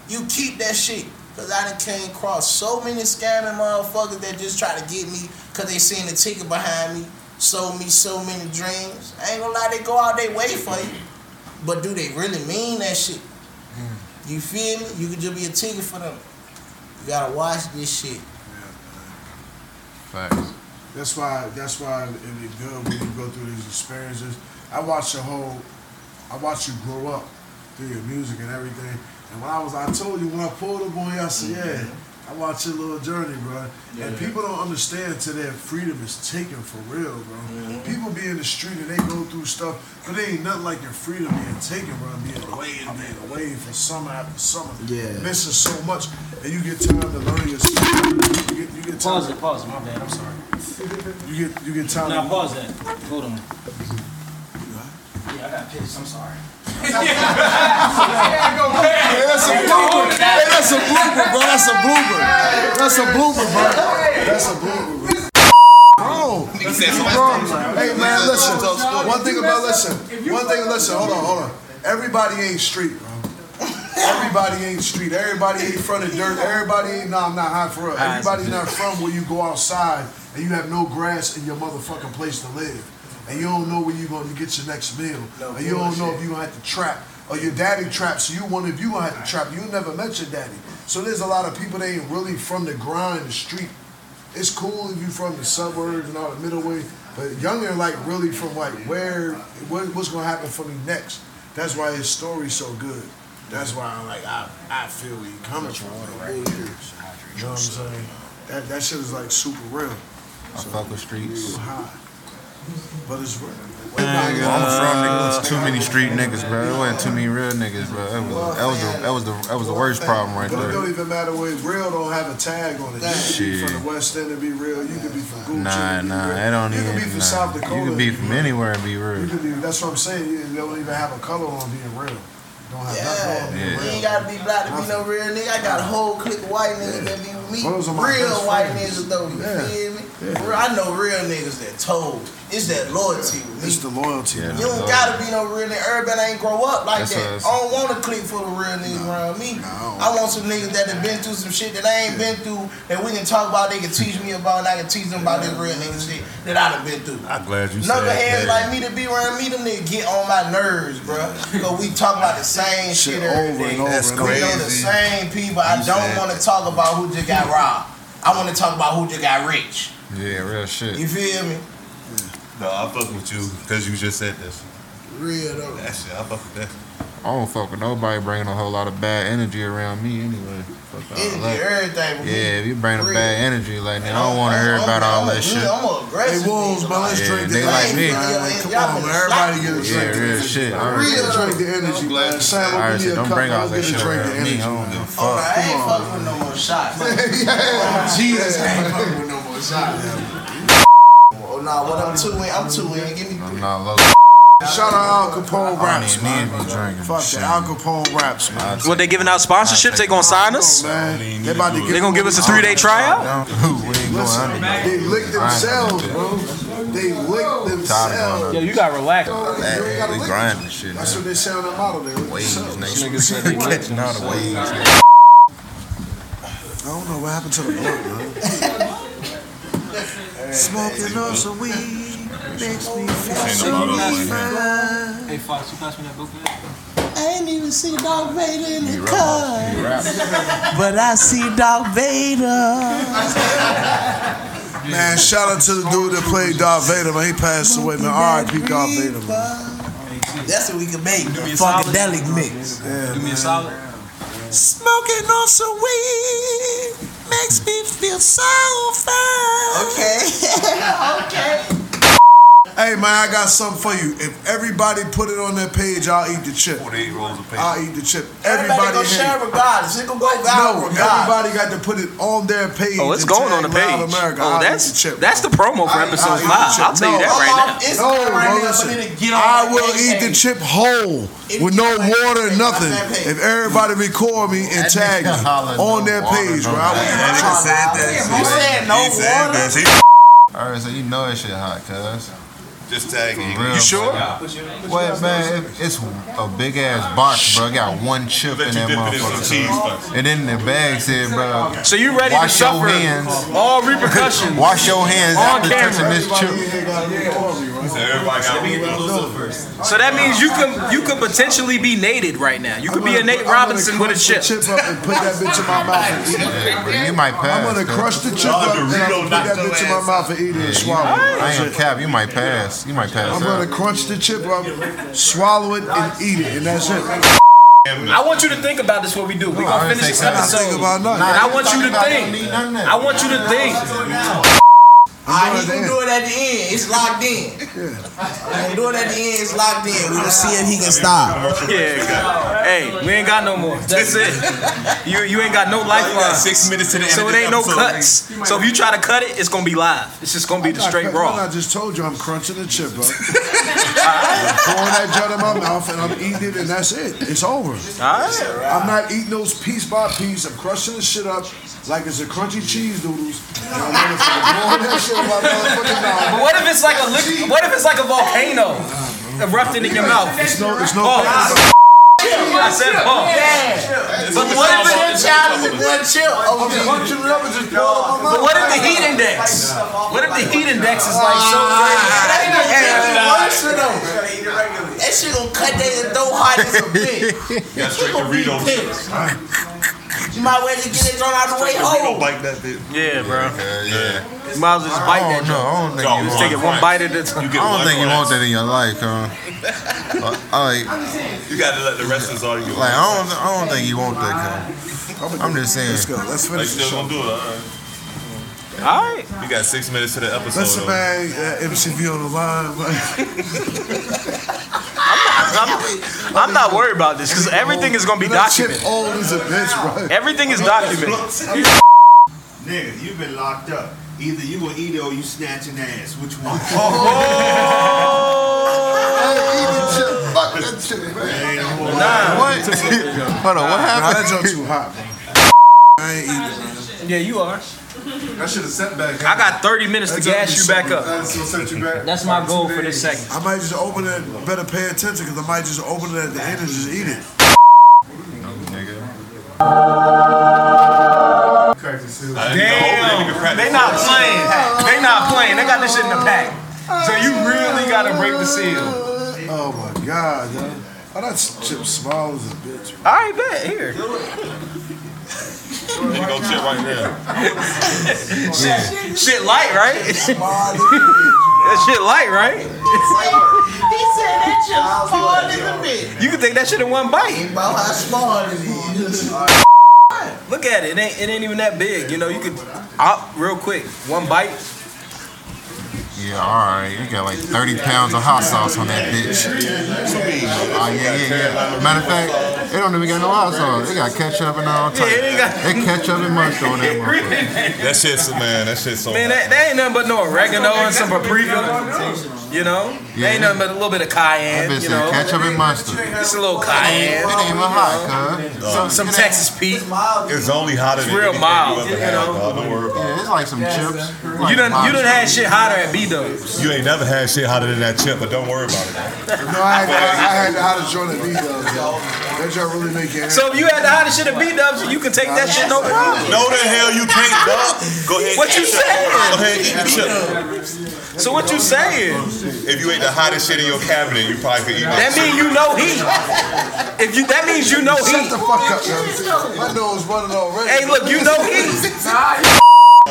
you keep that shit. Cause I done came across so many scamming motherfuckers that just try to get me cause they seen the ticket behind me, sold me so many dreams. I ain't gonna lie, they go out their way for you. But do they really mean that shit? Hmm. You feel me? You could just be a ticket for them. You gotta watch this shit. Facts. That's why. That's why it be good when you go through these experiences. I watch your whole. I watch you grow up through your music and everything. And when I was, I told you when I pulled up on you, I said, mm-hmm. yeah. I watched your little journey, bro. And people don't understand till their freedom is taken for real, bro. Mm-hmm. People be in the street and they go through stuff, but it ain't nothing like your freedom being taken, bro. Being away and being away for summer after summer. Yeah. Missing so much. And you get time to learn your You get, you get time Pause it, pause it. My bad. I'm sorry. You get you get time Now to pause that. Hold on. Yeah, I got pissed. I'm sorry. Hey, that's a blooper. Hey, that's a blooper, bro. That's a blooper. That's a blooper, bro. That's a blooper, bro. Hey man, listen. One thing about listen. One thing, listen. Hold on, hold on. Everybody ain't street, bro. Everybody ain't street. Everybody ain't from the dirt. Everybody ain't. No, I'm not high for real. Everybody not from where you go outside and you have no grass in your motherfucking place to live, and you don't know where you're going to get your next meal, and you don't know if you gonna have to trap or your daddy traps. So you wonder if you gonna have to trap. You never met your daddy. So there's a lot of people that ain't really from the grind, the street. It's cool if you from the suburbs and all the middle way, but younger like really from like where what, what's gonna happen for me next. That's why his story's so good. That's why I'm like I I feel where you coming from. Like, right. you know what I'm saying? That that shit is like super real. I fuck with streets. High. But it's real. I'm from niggas. Too many street niggas, bro. There wasn't too many real niggas, bro. That was, that was the that was the that was the worst problem right But it don't there. even matter where real don't have a tag on it. You could be from the West End and be real. You could be from Gucci. Nah, and be nah, real. that don't You even. could be from nah. South Dakota. You could be from anywhere and be You real. could be, that's what I'm saying. You they don't even have a color on being real. Don't have Yeah, nothing on being you real. ain't gotta be black to be no real nigga. I got a whole clique of white niggas that be me. Those are my Real best white friends. niggas though, you Yeah. feel me? I know real niggas that told. It's that loyalty with me. It's the loyalty. Yeah. You don't gotta be no real nigga. Everybody ain't grow up like That's that. what I don't want a clique full of real niggas around me. I want some niggas that have been through some shit that I ain't been through that we can talk about, they can teach me about, and I can teach them about this real nigga shit that I done been through. I'm glad you said Knuckleheads that. like me to be around me, them niggas get on my nerves, bro. Cause we talk about the same shit, Shit over and over That's and We know the same people. I don't want to talk about who just got robbed. I want to talk about who just got rich. Yeah, real shit. You feel me? No, I fuck with you because you just said this. Real though. That shit, I fuck with that. I don't fuck with nobody bringing a whole lot of bad energy around me anyway. Fuck all Energy, that. everything. with me. Yeah, if you bring a bad energy like that, I don't want to hear about all that shit. I'm a Hey, aggressive Wolves, nigga, man, let's Yeah, drink the like energy, me. man. Come y'all on, man. Everybody get a drink. Yeah, real shit. All right. Real Let's drink the energy, man. Sam, All will right, give me so a don't cup. bring all that a shit drink the around me. energy. I don't give a Oh, fuck. I ain't fucking with no more shots. Jesus, I ain't fucking with no more. Oh nah, what I'm too in, I'm too in. Give me I'm not low. Shout out Al Capone raps, even need to man. Fuck that. Al Capone raps, man. What they giving out sponsorships? They gonna sign us? Man, they about to They gonna give us a three day tryout? Who? We ain't going under. They lick themselves, bro. They lick themselves. Yo, you got relax. You ain't gotta We lick grinding shit. That's man. what they say on the model. They lick Waves, themselves. nigga. said they catching all the waves. I don't know what happened to the blunt, man. Smoking on some weed makes me feel so fine. Hey, Fox, you pass me that book, I ain't even see Darth Vader in the car. But I see Darth Vader. Man, shout out to the dude that played Darth Vader, man. He passed away, man. R.I.P. Darth Vader, man. That's what we can make. me a solid. Funkadelic mix. Yeah, Do me a man. solid. Smoking on some weed makes me feel so fine. Okay. okay. Hey, man, I got something for you. If everybody put it on their page, I'll eat the chip. 48 rolls of paper. I'll eat the chip. Everybody Everybody gonna here. share regardless. It gonna go viral regardless. everybody got to put it on their page. Oh, it's going on the page. Loud America. Oh, I'll that's eat the chip. that's the promo for I- episode I'll five. I'll tell you that right Come now. off Instagram No, right bro, now, listen. it'll get on I that will page. eat the chip whole It with no water, page, nothing. on that page. If everybody record me and tag me on their page, no bro, I will eat the chip. said that You said no water? Alright, so you know that shit hot, cuz. Just tagging. Real, You sure? Well, man, it- it's a big ass box, bro. It got one chip in you that dip it in some motherfucker. And then the bag said, bro, So you ready Wash to your hands. all repercussions? wash your hands On after camera. touching this chip. So everybody got one. So that means you can you could potentially be nated right now. You could be a Nate Robinson with a chip. chip up and put that bitch in my mouth and eat it. Yeah, bro, you might pass. I'm gonna cuz. crush the chip up and I'm gonna put that bitch in my mouth and eat it and swallow it. I ain't cap. You might pass. You might pass I'm gonna out. crunch the chip up, swallow it, and eat it, and that's it. I want you to think about this. What we do? We I gonna finish this think- I'm episode. about nothing. And I want you to think. don't need none of that. I want you to think. Alright, he doing gonna it do it at the end. It's locked in. He gonna do it at the end. It's locked in. We gonna see if he can stop. Yeah. God. Hey, we ain't got no more. That's it. You you ain't got no lifeline. Six minutes to the end So it ain't no cuts. So if you try to cut it, it's gonna be live. It's just gonna be the straight raw. I just told you I'm crunching the chip, bro. I'm pouring that jut in my mouth and I'm eating it, and that's it. It's over. Alright. I'm not eating those piece by piece. I'm crushing the shit up like it's a crunchy cheese doodles. And I'm motherfucking pouring that shit in my motherfucking But what if it's like a liquid, what if it's like a volcano erupting in your mouth? It's no, it's no. Oh, pause. Ah. I said oh. pause. But what if it, Chip challenge with one chip. Oh, Crunching it up and just pour it in my but what if the heat index? What if the heat index is like so ah. That ain't no worse though. That shit gonna cut their throat hard as a bitch. Got straight Doritos. You might well just get it thrown out the way Dorito home. bite that bitch. Yeah, bro. Yeah, yeah. You might as well just bite that don't I don't think you Just want. take it one bite at a time. You I don't one think you want that in your life, huh? Uh, like, You got to let the rest of us argue. like I don't, I don't think you want that, cuz. I'm just saying. Let's go. Let's Like, finish the still show. gonna do it. All right. Alright. We got six minutes to the episode. Listen, though. man, uh, MCV on the line. man. I'm, I'm not worried about this because everything is gonna be That shit documented. old as a bitch, bro. Everything is documented. Nigga, you been locked up. Either you gonna eat it or you snatching ass. Which one? Oh! Fuck that shit, man. What? Hold on, what Nah, that happened? joint too hot, bro. I ain't eating, man. Yeah, you are. That should have set back. I got 30 minutes to gas you back up. That's gonna set you back. That's my goal for this segment. I might just open it. Better pay attention because I might just open it at the end and just eat it. Crack the. Damn, they not playing. They not playing. They got this shit in the pack. So you really gotta break the seal. Oh my god, yo. Oh, that chip small as a bitch. All right, bet here. You go chip right there. Shit light, right? that shit light, right? He said that shit small as a bitch. You can take that shit in one bite. About how small it is. Look at it. It ain't, it ain't even that big. You know, you could, out real quick, one bite. Yeah, alright. You got like 30 pounds of hot sauce on that bitch. Oh, yeah, yeah, yeah. Matter of fact, it don't even got no hot sauce. It got ketchup and all types. Yeah, it got- ketchup and mustard on that motherfucker. That shit's man. That shit's so. Man, that, that ain't nothing but no oregano and some paprika. You know, that ain't nothing but a little bit of That cayenne. bitch You know, ketchup and mustard. just a little cayenne. It ain't even hot, cuz. some some Texas Pete. it's only hotter than real anything mild, You, ever you know. dog. Don't worry about Yeah, it's like some chips. You done you done had shit hotter at B Dubs. You ain't never had shit hotter than that chip, but don't worry about it. No, I had, I, I had the hottest joint at B-Dubs, yo. That joint really make you So if you had the hottest shit at B Dubs, you can take that shit no problem. No, the hell you can't, dog. Go ahead. What you eat the chip. saying? Go ahead, eat the chip. So what you saying? If you ate the hottest shit in your cabinet, you probably could eat That that. mean you know heat. If you that means you know Shut the fuck up, yo. My nose running already. Hey, look, you know heat.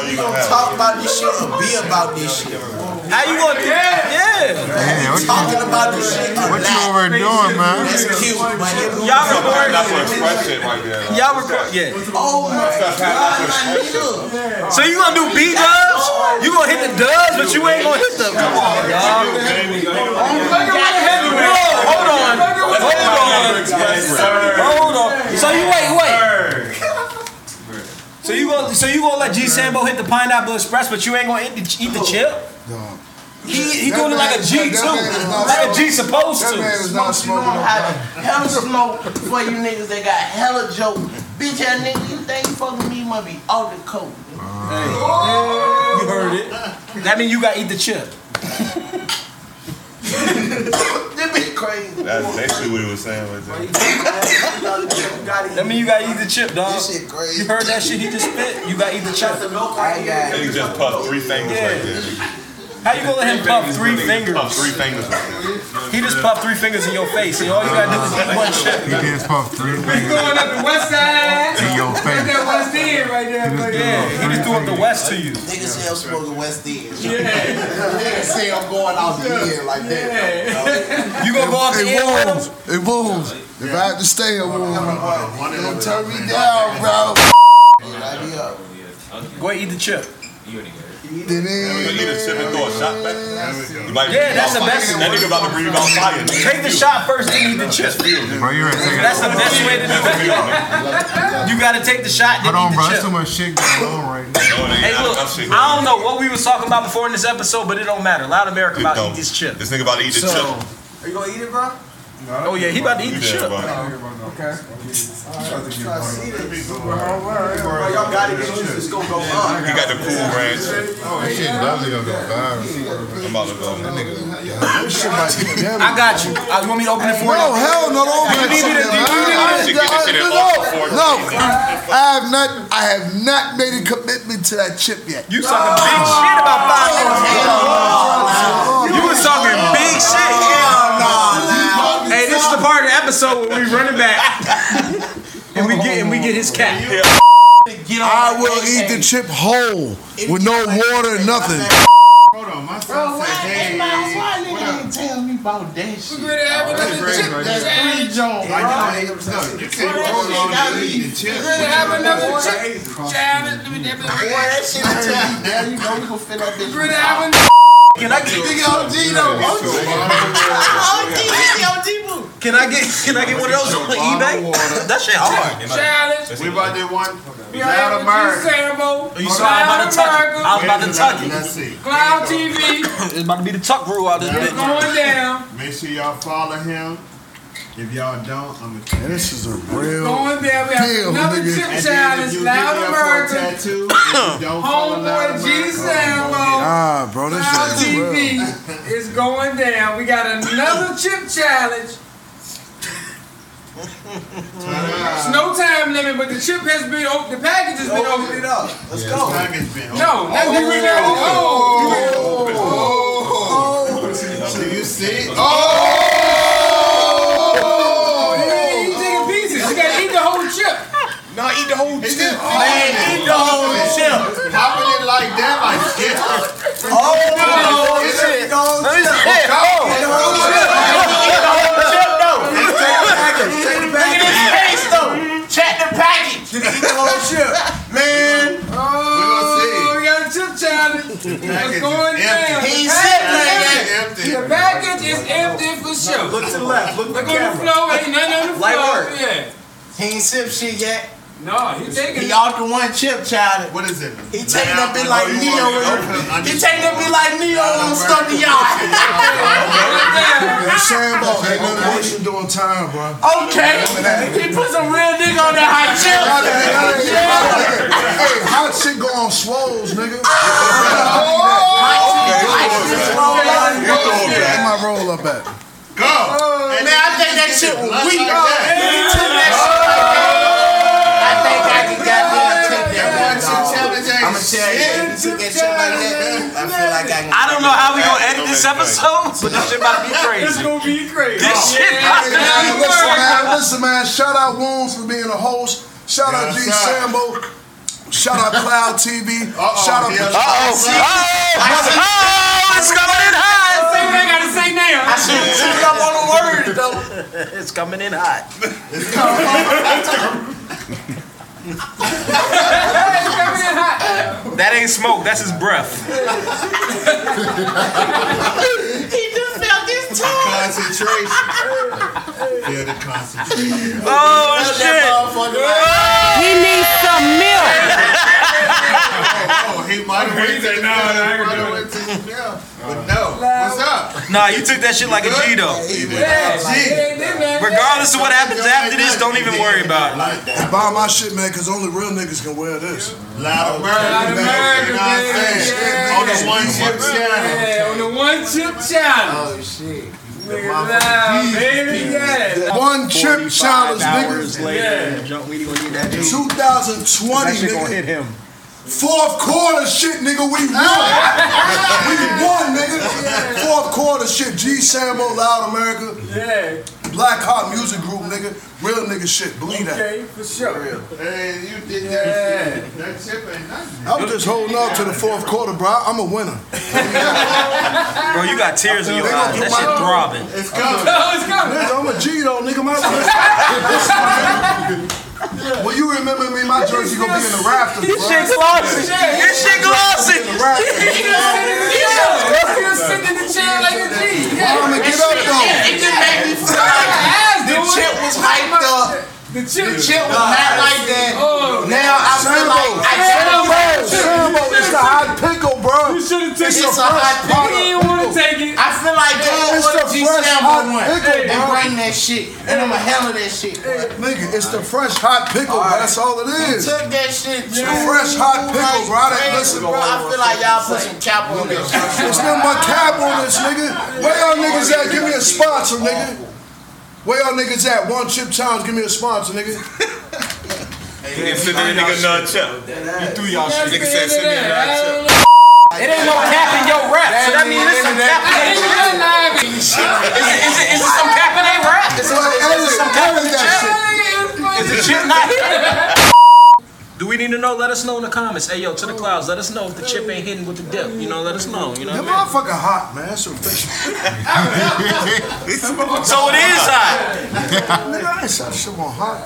We gonna talk about this shit or be about this shit. How you gonna do Yeah. Yeah, what you, Talking about this shit what you not. over doing, man? That's cute, Y'all record. That's what express shit right there. Y'all record. Yeah. Oh my god. So you gonna do B dubs? You gonna hit the dubs, but you ain't gonna hit the. Come on, dog. Whoa, hold on. Hold on. Hold on. So you wait, wait. So you gonna so you gonna let G Sambo hit the pineapple express, but you ain't gonna eat the, eat the chip? He he doing it like a G too, like a G supposed That man to. is not You gonna smoking. have hella smoke for you niggas that got hella joke. Bitch ass nigga, you think you fucking me, you must be off the coke. You heard it. That mean you gotta eat the chip. This be crazy. That's basically what he was saying right there. That mean you gotta eat the chip, dog. This shit You heard that shit he just spit? You gotta eat the chip. I got He just puffed three fingers right there. How you gonna let him puff three Puffed fingers? three fingers. He just puffed three fingers in your face, and all you gotta do is eat one chip. He just puffed three fingers Going up the west side. in your Right face. there, West End, right there. Right there. Yeah, he just threw up the West to you. Niggas say I'm smoking West End. Yeah. Niggas say I'm going out the end like that. You gonna go up the Hey, end with him? Wolves. Hey, If I have to stay here, Wolves, don't turn me down, bro. Light me up. Go ahead, eat the chip. You eat a chip and throw a shot back. You might Yeah, that's the breathe best. That nigga about to breathe out fire. Take the shot first, then eat the chip. Bro, you ready to? That's the best way to do it. You gotta take the shot, then Hold on, eat bro. the There's too chip. much shit going on right now. Hey, look, I don't know what we was talking about before in this episode, but it don't matter. Loud America about to eat this chip. This nigga about to eat the chip. Are you gonna eat it, bro? Oh yeah, he about to eat the Yeah, chip. bro. Okay. Y'all gotta get used to this gonna go up. He got the cool ranch. Oh, this shit definitely gonna go viral. I'm about to go. That nigga. I got you. Uh, you want me to open it for No, you? hell no, don't You need me to- you need me I- to- Get this shit in I- off before it's No. I have not. I have not made a commitment to that chip yet. You talking big shit about five minutes part of the episode where we run it back and we get and we get his cat. Oh, I will eat the chip whole with no water, nothing. Hold on, my Bro, son why, said, hey, hey, why nigga ain't telling me about that shit? We ready to have another chip That's three challenge. Jones, I bro. know, no, you can't hold on to eating We chips. ready to have another chip challenge. Boy, that shit I tell you, damn, you know we gonna fill that bitch. to have another Can I get Nigga OG though. OG. OG, nigga OG boo. Can I get can I get one of those on eBay? That shit hard. challenge. We about to one. We Loud have America. G Sambo, You saw I'm about to tuck it. I was about to tuck it. Let's see. Cloud TV. It's about to be the tuck rule out this It's bitch. going down. Make sure y'all follow him. If y'all don't, I'm gonna. This is a real. Going down. We have Damn, another nigga. chip And then if challenge. you Loud get me a America. tattoo, if you don't follow Loud Homeboy G America, Sambo. Ah, bro, this Cloud shit is real. TV is going down. We got another chip challenge. It's no time limit, but the chip has been open. The package has been Open it opened. up. Let's go. Package been No, that's oh. oh, oh, Do you see? oh, oh. you gotta eat pieces. You gotta eat the whole chip. No, eat the whole It's chip. just Man, oh. eat the whole chip. popping it like that, like shit. Oh, shit. Let me just hey, oh. Eat the whole chip. Eat the Eat the whole shit. Man. Oh, we got a chip oh, challenge. It's going down. He The said like that. Empty. The package is empty for sure. Look to the left. Look Look at the on the camera. floor. Ain't nothing on the Light floor. work. Yeah. He ain't sip shit yet. No, he taking He it. off the one chip challenge. What is it? He taking Loud- up it like oh, you Neo. want me to open- He taking up it like Neo on Stumpy Yard. Hey, Sambo, ain't nothing worse than doing time, bro. Okay. He put some real nigga on that hot chip. Hey, hot shit go on swoles, nigga. Oh, Where my roll up at? Go. Uh, Man, I think that shit was weak. He took that oh, shit like that. I think I can goddamn take that one. Challenge I'ma tell you, if he took shit like that, I feel like I can. I don't know how we gonna edit this episode, but this shit about to be It's crazy. gonna be crazy. This shit about to Hey, be listen, man, listen, man. Shout out Wounds for being a host. Shout out Yes, G sir. Sambo. Shout out Cloud TV. Shout out. Uh oh. Oh, it's coming in hot. Say what I gotta say now. I should have tuned up on the words though. It's coming in hot. It's coming in hot. That ain't smoke. That's his breath. He just felt his tongue. Concentration. Feel the concentration. Oh shit. He oh. needs some milk. Oh, oh he might have went to no, no, I can do it. But no, what's up? Nah, you took that shit like a G though. Regardless of what happens after this, don't even worry about it. Buy my shit, man, because only real niggas can wear this. Loud America, baby. You know what I'm saying? On the one chip channel. Yeah, on the one chip challenge. Oh shit. Nigga loud, baby. Yeah. One chip challenge, Hours nigga. later, Jump, we gonna need that. G. 2020, That shit gonna nigga. Hit him. Fourth quarter shit, nigga. We won. we won, nigga. Fourth quarter shit. G Sambo, Loud America, Yeah. Black Hot Music Group, nigga. Real nigga shit. Believe that. Okay, for sure. Real. Hey, you did that shit. That chip ain't nothing. I was just holding up to the fourth quarter, bro. I'm a winner. Bro, you got tears in your eyes. That my- shit throbbing. It's coming. Oh, it's coming. Nigga, I'm a G though, nigga. My Well, you remember me, my jersey gonna be in the rafters, bro. Shit glossy. This shit glossy. That shit, and I'ma handle that shit. Nigga, it's the fresh hot pickle, bro. That's all it is. Took that shit. It's the fresh hot pickle, bro. I didn't listen, bro. I feel like y'all put some cap on this. It's nothing my cap on this, nigga. Where y'all niggas at? Give me a sponsor, nigga. Where y'all niggas at? One chip challenge, give me a sponsor, nigga. Nigga send that nigga none chip. You threw y'all shit. Nigga said send me a none chip. It ain't no cap in your rap, so that means it's some cap in their shit. Is it, it, it some cap in their rap? Is it, is it some cap in the chip? Is the chip not? Do we need to know? Let us know in the comments. Hey, yo, to the clouds, let us know if the chip ain't hitting with the dip. You know, let us know. You know That motherfucker hot, man. That's official. mean? So it is hot. Nigga, I ain't said shit on hot.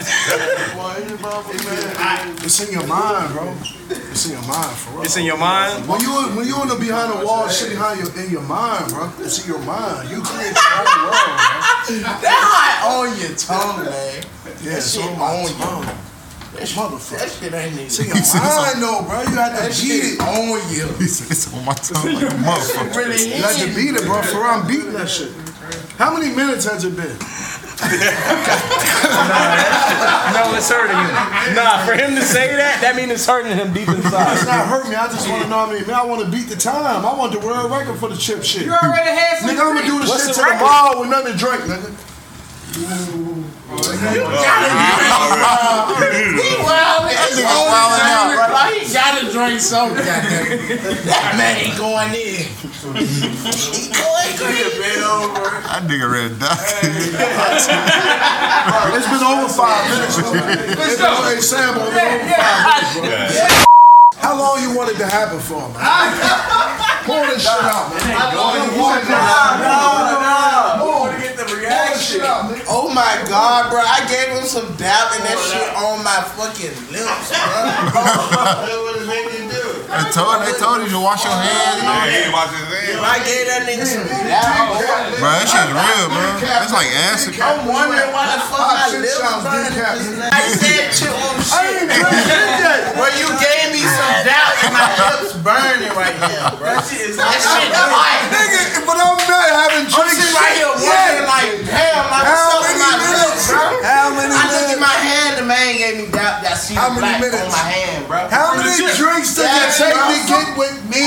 It's in your mind, bro. It's in your mind, for real. It's in your mind. When you when you in the behind the wall, shit behind your in your mind, bro. It's in your mind. You create your own world, bro. That hot on your tongue, man. Yeah, it's shit on my on tongue. That Motherfucker. shit ain't It's even. in your mind, though, bro. You had to That beat shit it. on you. He said it's on my tongue like a motherfucker. Really You had to beat it, bro. For I'm beating that shit. How many minutes has it been? nah, No, it's hurting him. Nah, for him to say that, that means it's hurting him deep inside. It's not hurting me. I just want to know how many. Man, I want to beat the time. I want the world record for the chip shit. You already had some Nigga, I'm gonna do the What's shit the to the record? mall with nothing to drink, nigga. He wild. That nigga wildin' out. Bro, he gotta drink something. That man ain't going in. he going in. That nigga ready to die. It's been over five minutes. bro. It's been over, hey, Sam, over five minutes, bro. How long you wanted to happen for, man? Pour this shit out, man. Pour this shit out, nigga. Oh my god, bro. I gave him some dab and that shit on my fucking lips, bro. What does make you do? They told, they told you to wash your hands. You know? He ain't his hands. I gave that nigga some dab. Bro, that shit's real, bro. It's like acid. I'm wondering why the fuck my Shit lips sounds burning. good, Cap. I said chip on I shit. ain't drinking shit yet. Bro, you gave me some doubt and my lips burning right now, bro. That shit hot. Nigga, but I'm not having I'm drinks sitting right here wondering like, damn, my How stuff many my minutes? bro. How many I look at my hand, the man gave me doubt that I see How the many black on my hand, bro. How many drinks did it Yeah, take bro. to get with Oh, me?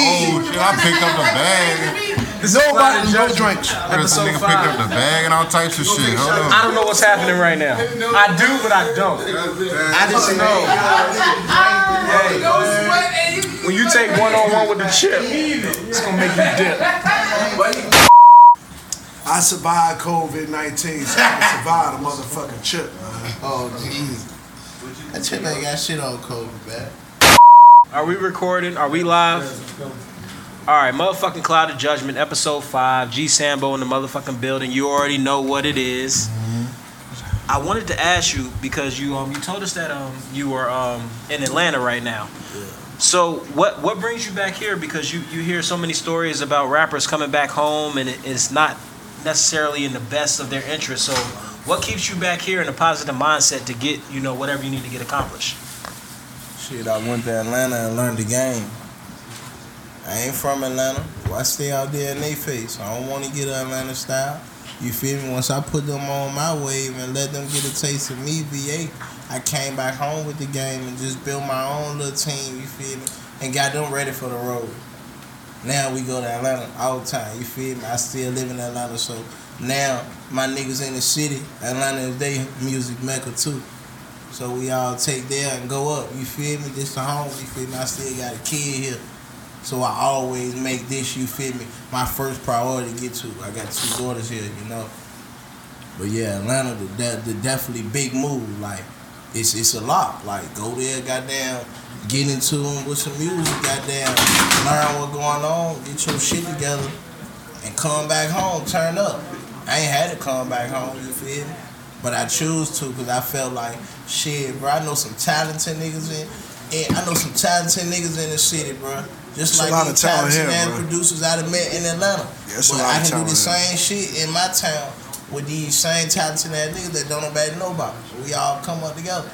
shit, I picked up the bag. Nobody, no drinks. This nigga picked up the bag and all types of shit. Hold on. I don't know what's happening right now. I do, but I don't. I just know. When you take one on one with the chip, it's gonna make you dip. I survived COVID 19, so I can survive the motherfucking chip, man. Oh, jeez. That chip ain't got shit on COVID, man. Are we recording? Are we live? All right, motherfucking Cloud of Judgment, episode five. G Sambo in the motherfucking building. You already know what it is. I wanted to ask you because you um you told us that um you were um in Atlanta right now. Yeah. So what what brings you back here? Because you you hear so many stories about rappers coming back home and it, it's not necessarily in the best of their interest. So what keeps you back here in a positive mindset to get you know whatever you need to get accomplished? Shit, I went to Atlanta and learned the game. I ain't from Atlanta. Well, I stay out there in they face. I don't want to get Atlanta style. You feel me? Once I put them on my wave and let them get a taste of me, VA, I came back home with the game and just built my own little team, you feel me? And got them ready for the road. Now we go to Atlanta all the time, you feel me? I still live in Atlanta, so now my niggas in the city, Atlanta is they music mecca too. So we all take there and go up, you feel me? This the home, you feel me? I still got a kid here. So I always make this, you feel me, my first priority to get to. I got two daughters here, you know. But yeah, Atlanta, the, the, the definitely big move. Like, it's it's a lot. Like, go there, goddamn, get into them with some music, goddamn, learn what's going on, get your shit together, and come back home, turn up. I ain't had to come back home, you feel me? But I choose to because I felt like, shit, bro, I know some talented niggas in, and I know some talented niggas in the city, bro. Just a like lot of talent talented here, ass bro. producers I done met in Atlanta. Yeah, it's a but I can do the same shit in my town with these same talented ass niggas that don't nobody know about. So we all come up together.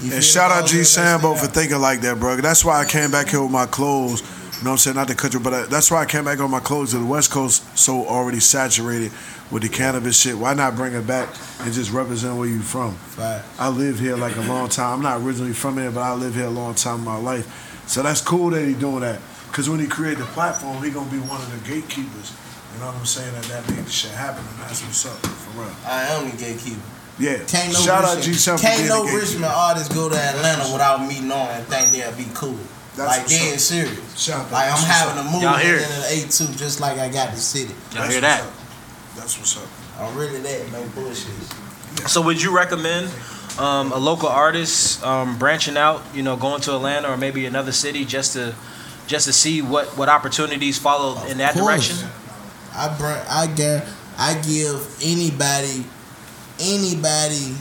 You And shout out G Sambo for thinking like that, bro. That's why I came back here with my clothes. You know what I'm saying? Not the country, but uh, that's why I came back on my clothes to the West Coast so already saturated with the cannabis shit. Why not bring it back and just represent where you from? Fact. I lived here like a long time. I'm not originally from here, but I lived here a long time in my life. So that's cool that he doing that. Cause when he create the platform, he gonna be one of the gatekeepers. You know what I'm saying? That that made the shit happen, and that's what's up for real. I am the gatekeeper. Yeah. Can't no Shout out G Sambo. can't being no the gatekeeper. Richmond artist go to Atlanta without me knowing and think they'll be cool. That's like what's dead up. serious. Shout out. Like I'm That's what's having up. a movie Y'all hear in it? the A2 just like I got the city. Y'all That's hear what's that? up. That's what's up. I'm really that, no bullshit. So would you recommend um, a local artist um, branching out, you know, going to Atlanta or maybe another city just to just to see what what opportunities follow in that course. direction? I bring, I get, I give anybody, anybody,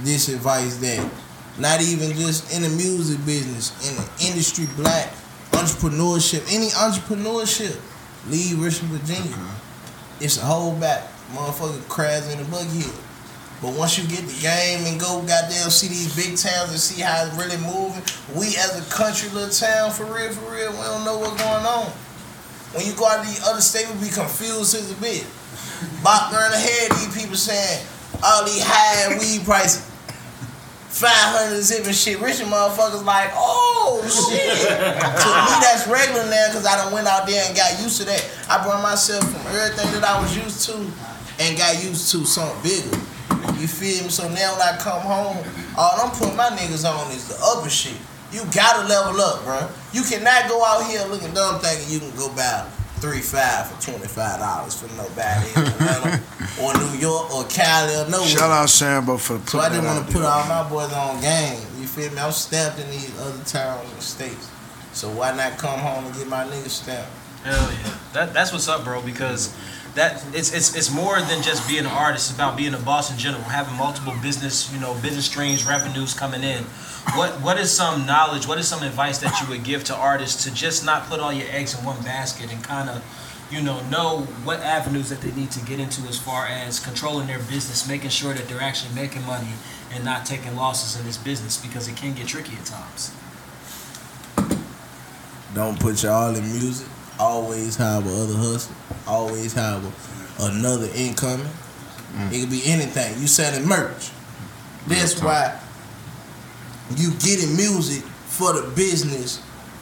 this advice that, not even just in the music business, in the industry, black entrepreneurship, any entrepreneurship, leave Richmond, Virginia. It's a whole back, motherfucker crabs in the bug hill. But once you get the game and go goddamn see these big towns and see how it's really moving, we as a country little town for real, for real, we don't know what's going on. When you go out to the other state, we be confused as a bit. Bop during the head, these people saying all these high weed prices. 500 zip and shit. Rich motherfuckers like, oh shit. to me, that's regular now because I done went out there and got used to that. I brought myself from everything that I was used to and got used to something bigger. You feel me? So now when I come home, all I'm putting my niggas on is the upper shit. You gotta level up, bro. You cannot go out here looking dumb thinking you can go buy three five for twenty five dollars for nobody in Atlanta or New York or Cali or nowhere. Shout out Sambo for putting So I didn't want to put there. all my boys on game. You feel me? I'm stamped in these other towns and states. So why not come home and get my niggas stamped? Hell yeah, that, that's what's up, bro. Because that it's it's it's more than just being an artist. It's about being a boss in general, having multiple business, you know, business streams, revenues coming in. What what is some knowledge? What is some advice that you would give to artists to just not put all your eggs in one basket and kind of, you know, know what avenues that they need to get into as far as controlling their business, making sure that they're actually making money and not taking losses in this business because it can get tricky at times. Don't put your all in music. Always have a other hustle. Always have a, another incoming. Mm. It could be anything. You selling merch. That's why you getting music for the business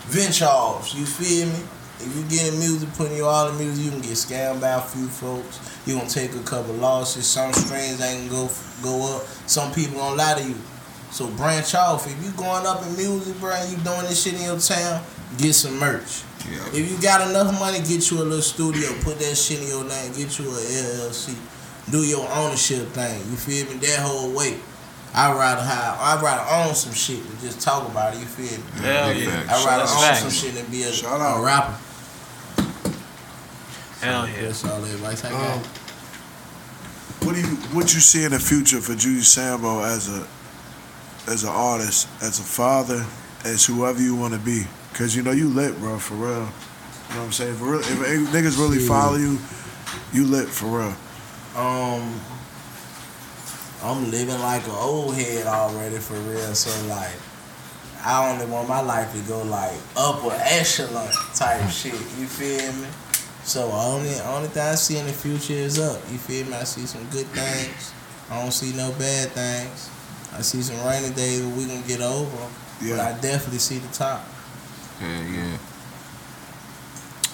venture offs. You feel me? If you getting music, putting your all in music, you can get scammed by a few folks. You gonna take a couple losses. Some streams ain't gonna go go up. Some people gonna lie to you. So branch off. If you going up in music, bro, and you doing this shit in your town, get some merch. Yeah. If you got enough money, get you a little studio, put that shit in your name, get you a LLC, do your ownership thing. You feel me? That whole way. I'd rather have, I'd rather own some shit than just talk about it. You feel me? Hell yeah. I'd rather That's own facts. some shit than be a, Shout out. a rapper. Hell yeah. That's all the advice I got. Um, what do you what you see in the future for G Sambo as a as an artist, as a father, as whoever you want to be? Cause you know you lit, bro, for real. You know what I'm saying? For real, if, if niggas really Shit. follow you, you lit for real. Um, I'm living like an old head already for real. So like, I only want my life to go like upper echelon type hmm. shit. You feel me? So only only thing I see in the future is up. You feel me? I see some good things. I don't see no bad things. I see some rainy days where we gonna get over 'em, But Yeah. I definitely see the top. Yeah, yeah.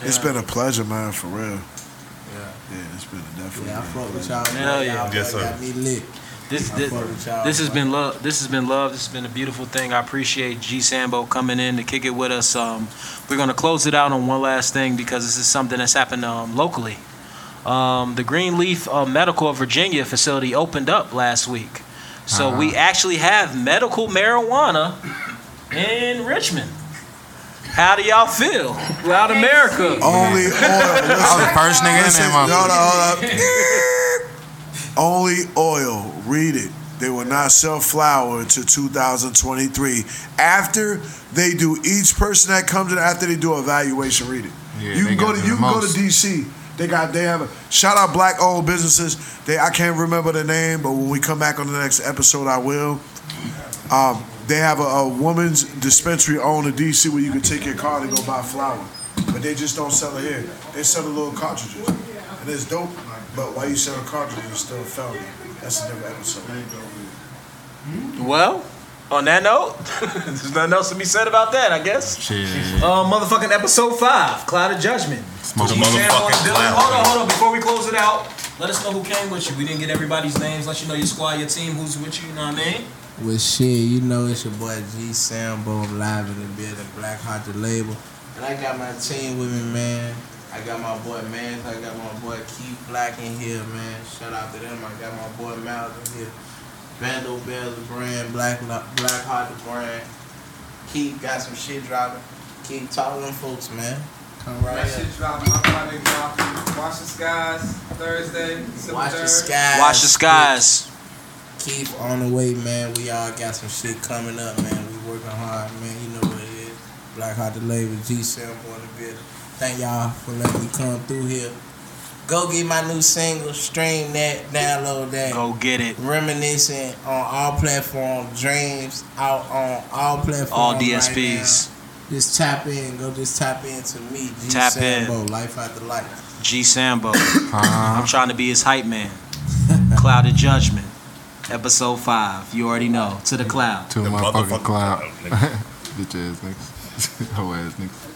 It's been a pleasure, man, for real. Yeah. Yeah, it's been a definitely. Yeah, I fuck with y'all. Hell yeah. Y'all Yes, boy sir. got me lit. This this, fuck with y'all, this has been love. This has been love. This has been a beautiful thing. I appreciate G Sambo coming in to kick it with us. Um, we're gonna close it out on one last thing because this is something that's happened um, locally. Um, the Greenleaf uh, Medical of Virginia facility opened up last week, so we actually have medical marijuana in Richmond. How do y'all feel? Loud America. Only oil. I was the first nigga in there, hold motherfucker. hold up. Only oil. Read it. They will not sell flour until 2023. After they do each person that comes in, after they do evaluation, read it. Yeah, you can go to you can go to. DC. They got they have a shout out black owned businesses. They I can't remember the name, but when we come back on the next episode, I will. Um, they have a, a woman's dispensary owned in DC where you can take your car to go buy flour, but they just don't sell it here. They sell the little cartridges, and it's dope. But why you sell a cartridge, it's still a felony. That's a different episode. Well, on that note, there's nothing else to be said about that, I guess. Shit. Uh, motherfucking episode five, Cloud of Judgment. Smoke The G Sambo motherfucking in cloud. Hold on, hold on. Before we close it out, let us know who came with you. We didn't get everybody's names. Let you know your squad, your team, who's with you. You know what I mean? Well, shit, you know it's your boy G Sambo live in the building, Black Heart the label. And I got my team with me, man. I got my boy Mans, I got my boy Keith Black in here, man. Shout out to them. I got my boy Miles in here. Bando Bell's the brand, Black Black Heart the brand. Keith got some shit dropping. Keep talking to them folks, man. Come right That shit dropping. My project dropping. Watch the skies Thursday, December Watch the 3rd. skies. Watch the skies. Keep on the way, man. We all got some shit coming up, man. We working hard, man. You know what it is. Black Heart the label, G Sambo in the building. Thank y'all for letting me come through here. Go get my new single, stream that, download that. Go get it. Reminiscing on all platforms, dreams out on all platforms. All DSPs. now. just tap in, go just tap into me, G Tap in. Sambo, life after life. G Sambo. Uh-huh. I'm trying to be his hype man. Cloud of Judgment. Episode five. You already know. To the cloud. To a The motherfucking motherfucking cloud. cloud. Bitch ass niggas. Hoe ass niggas.